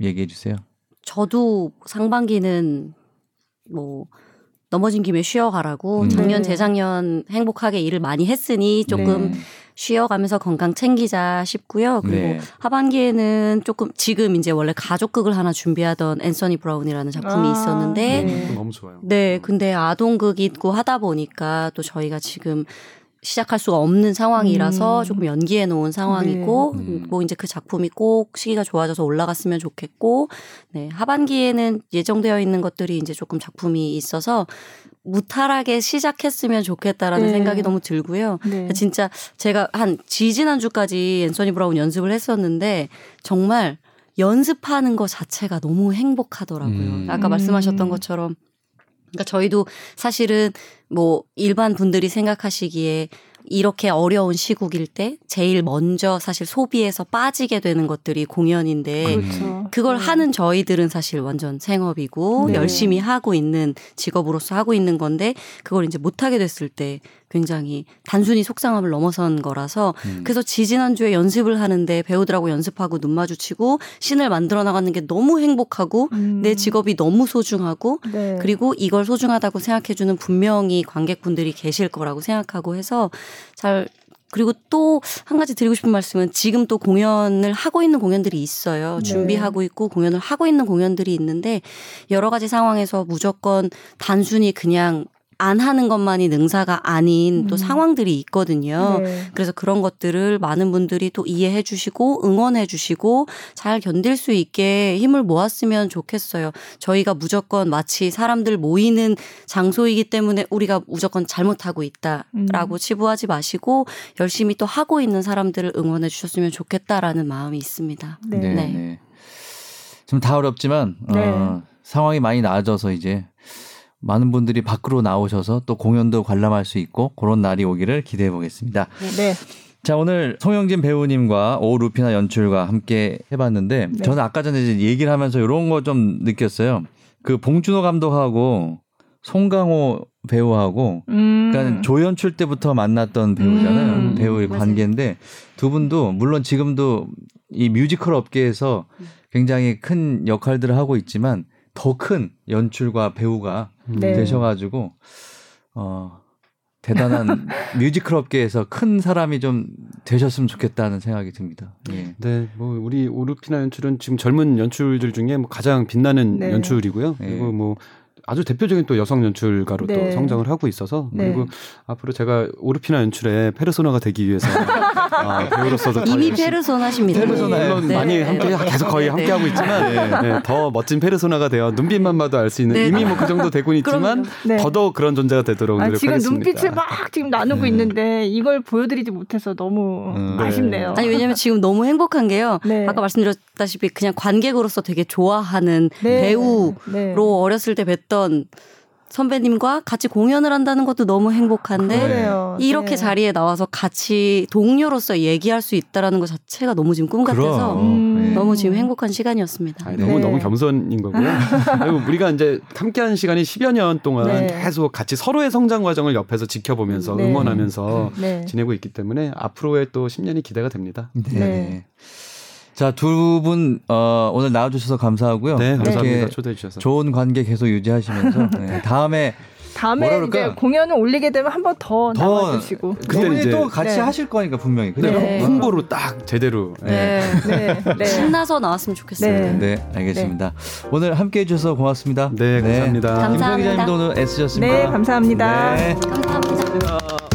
얘기해 주세요. 저도 상반기는 뭐 넘어진 김에 쉬어가라고 음. 작년 네. 재작년 행복하게 일을 많이 했으니 조금 네. 쉬어가면서 건강 챙기자 싶고요. 그리고 네. 하반기에는 조금 지금 이제 원래 가족극을 하나 준비하던 앤서니 브라운이라는 작품이 아, 있었는데 네. 너무 좋아요. 네, 근데 아동극 있고 하다 보니까 또 저희가 지금 시작할 수가 없는 상황이라서 음. 조금 연기해 놓은 상황이고 네. 음. 뭐 이제 그 작품이 꼭 시기가 좋아져서 올라갔으면 좋겠고 네 하반기에는 예정되어 있는 것들이 이제 조금 작품이 있어서 무탈하게 시작했으면 좋겠다라는 네. 생각이 너무 들고요. 네. 진짜 제가 한 지지난주까지 앤서니 브라운 연습을 했었는데 정말 연습하는 것 자체가 너무 행복하더라고요. 음. 아까 말씀하셨던 음. 것처럼 그러니까 저희도 사실은 뭐 일반 분들이 생각하시기에 이렇게 어려운 시국일 때 제일 먼저 사실 소비에서 빠지게 되는 것들이 공연인데 그렇죠. 그걸 네. 하는 저희들은 사실 완전 생업이고 네. 열심히 하고 있는 직업으로서 하고 있는 건데 그걸 이제 못 하게 됐을 때 굉장히 단순히 속상함을 넘어선 거라서 음. 그래서 지지난주에 연습을 하는데 배우들하고 연습하고 눈 마주치고 신을 만들어 나가는 게 너무 행복하고 음. 내 직업이 너무 소중하고 네. 그리고 이걸 소중하다고 생각해 주는 분명히 관객분들이 계실 거라고 생각하고 해서 잘 그리고 또 한 가지 드리고 싶은 말씀은 지금 또 공연을 하고 있는 공연들이 있어요. 네. 준비하고 있고 공연을 하고 있는 공연들이 있는데 여러 가지 상황에서 무조건 단순히 그냥 안 하는 것만이 능사가 아닌 또 음. 상황들이 있거든요. 네. 그래서 그런 것들을 많은 분들이 또 이해해 주시고 응원해 주시고 잘 견딜 수 있게 힘을 모았으면 좋겠어요. 저희가 무조건 마치 사람들 모이는 장소이기 때문에 우리가 무조건 잘못하고 있다라고 음. 치부하지 마시고 열심히 또 하고 있는 사람들을 응원해 주셨으면 좋겠다라는 마음이 있습니다. 네. 네. 네. 좀다 어렵지만 네. 어, 상황이 많이 나아져서 이제 많은 분들이 밖으로 나오셔서 또 공연도 관람할 수 있고 그런 날이 오기를 기대해 보겠습니다. 네. 자 오늘 송영진 배우님과 오 루피나 연출과 함께 해봤는데 네. 저는 아까 전에 얘기를 하면서 이런 거 좀 느꼈어요. 그 봉준호 감독하고 송강호 배우하고 음. 그러니까 조연출 때부터 만났던 배우잖아요. 음. 배우의 맞아요. 관계인데 두 분도 물론 지금도 이 뮤지컬 업계에서 굉장히 큰 역할들을 하고 있지만 더 큰 연출과 배우가 네. 되셔가지고 어 대단한 뮤지컬 업계에서 큰 사람이 좀 되셨으면 좋겠다는 생각이 듭니다. 예. 네, 뭐 우리 오루피나 연출은 지금 젊은 연출들 중에 뭐 가장 빛나는 네. 연출이고요. 예. 그리고 뭐 아주 대표적인 또 여성 연출가로 네. 또 성장을 하고 있어서 네. 그리고 앞으로 제가 오르피나 연출의 페르소나가 되기 위해서 아, 배우로서도 이미 페르소나십니다. 페르소나 네. 물론 네. 많이 함께 계속 거의 네. 함께 하고 있지만 더 멋진 페르소나가 되어 눈빛만 봐도 알 수 있는 이미 뭐 그 정도 되고 있지만 더더욱 그런 존재가 되도록 아, 지금 눈빛을 막 지금 나누고 있는데 이걸 보여드리지 못해서 너무 음, 아쉽네요. 아니 왜냐면 지금 너무 행복한 게요. 아까 말씀드렸다시피 그냥 관객으로서 되게 좋아하는 배우로 어렸을 때 뵀던 선배님과 같이 공연을 한다는 것도 너무 행복한데 그래요. 이렇게 네. 자리에 나와서 같이 동료로서 얘기할 수 있다라는 것 자체가 너무 지금 꿈 같아서 음. 너무 지금 행복한 시간이었습니다. 아니, 너무 네. 너무 겸손인 거고요. 그리고 우리가 이제 함께한 시간이 10여 년 동안 네. 계속 같이 서로의 성장 과정을 옆에서 지켜보면서 네. 응원하면서 네. 지내고 있기 때문에 앞으로의 또 10년이 기대가 됩니다. 네. 자, 두 분, 어, 오늘 나와주셔서 감사하고요. 네, 감사합니다. 초대해 주셔서. 좋은 관계 계속 유지하시면서. 네, 다음에. 다음에 이제 공연을 올리게 되면 한 번 더 나와주시고 그때 네. 또 같이 네. 하실 거니까 분명히 그죠? 네. 홍보로 딱 제대로 네. 네. 네. 신나서 나왔으면 좋겠습니다. 네, 알겠습니다. 오늘 함께해 주셔서 고맙습니다. 네, 감사합니다. 감사합니다. 김성 기자님도 오늘 애쓰셨습니다. 네, 감사합니다. 감사합니다. 감사합니다.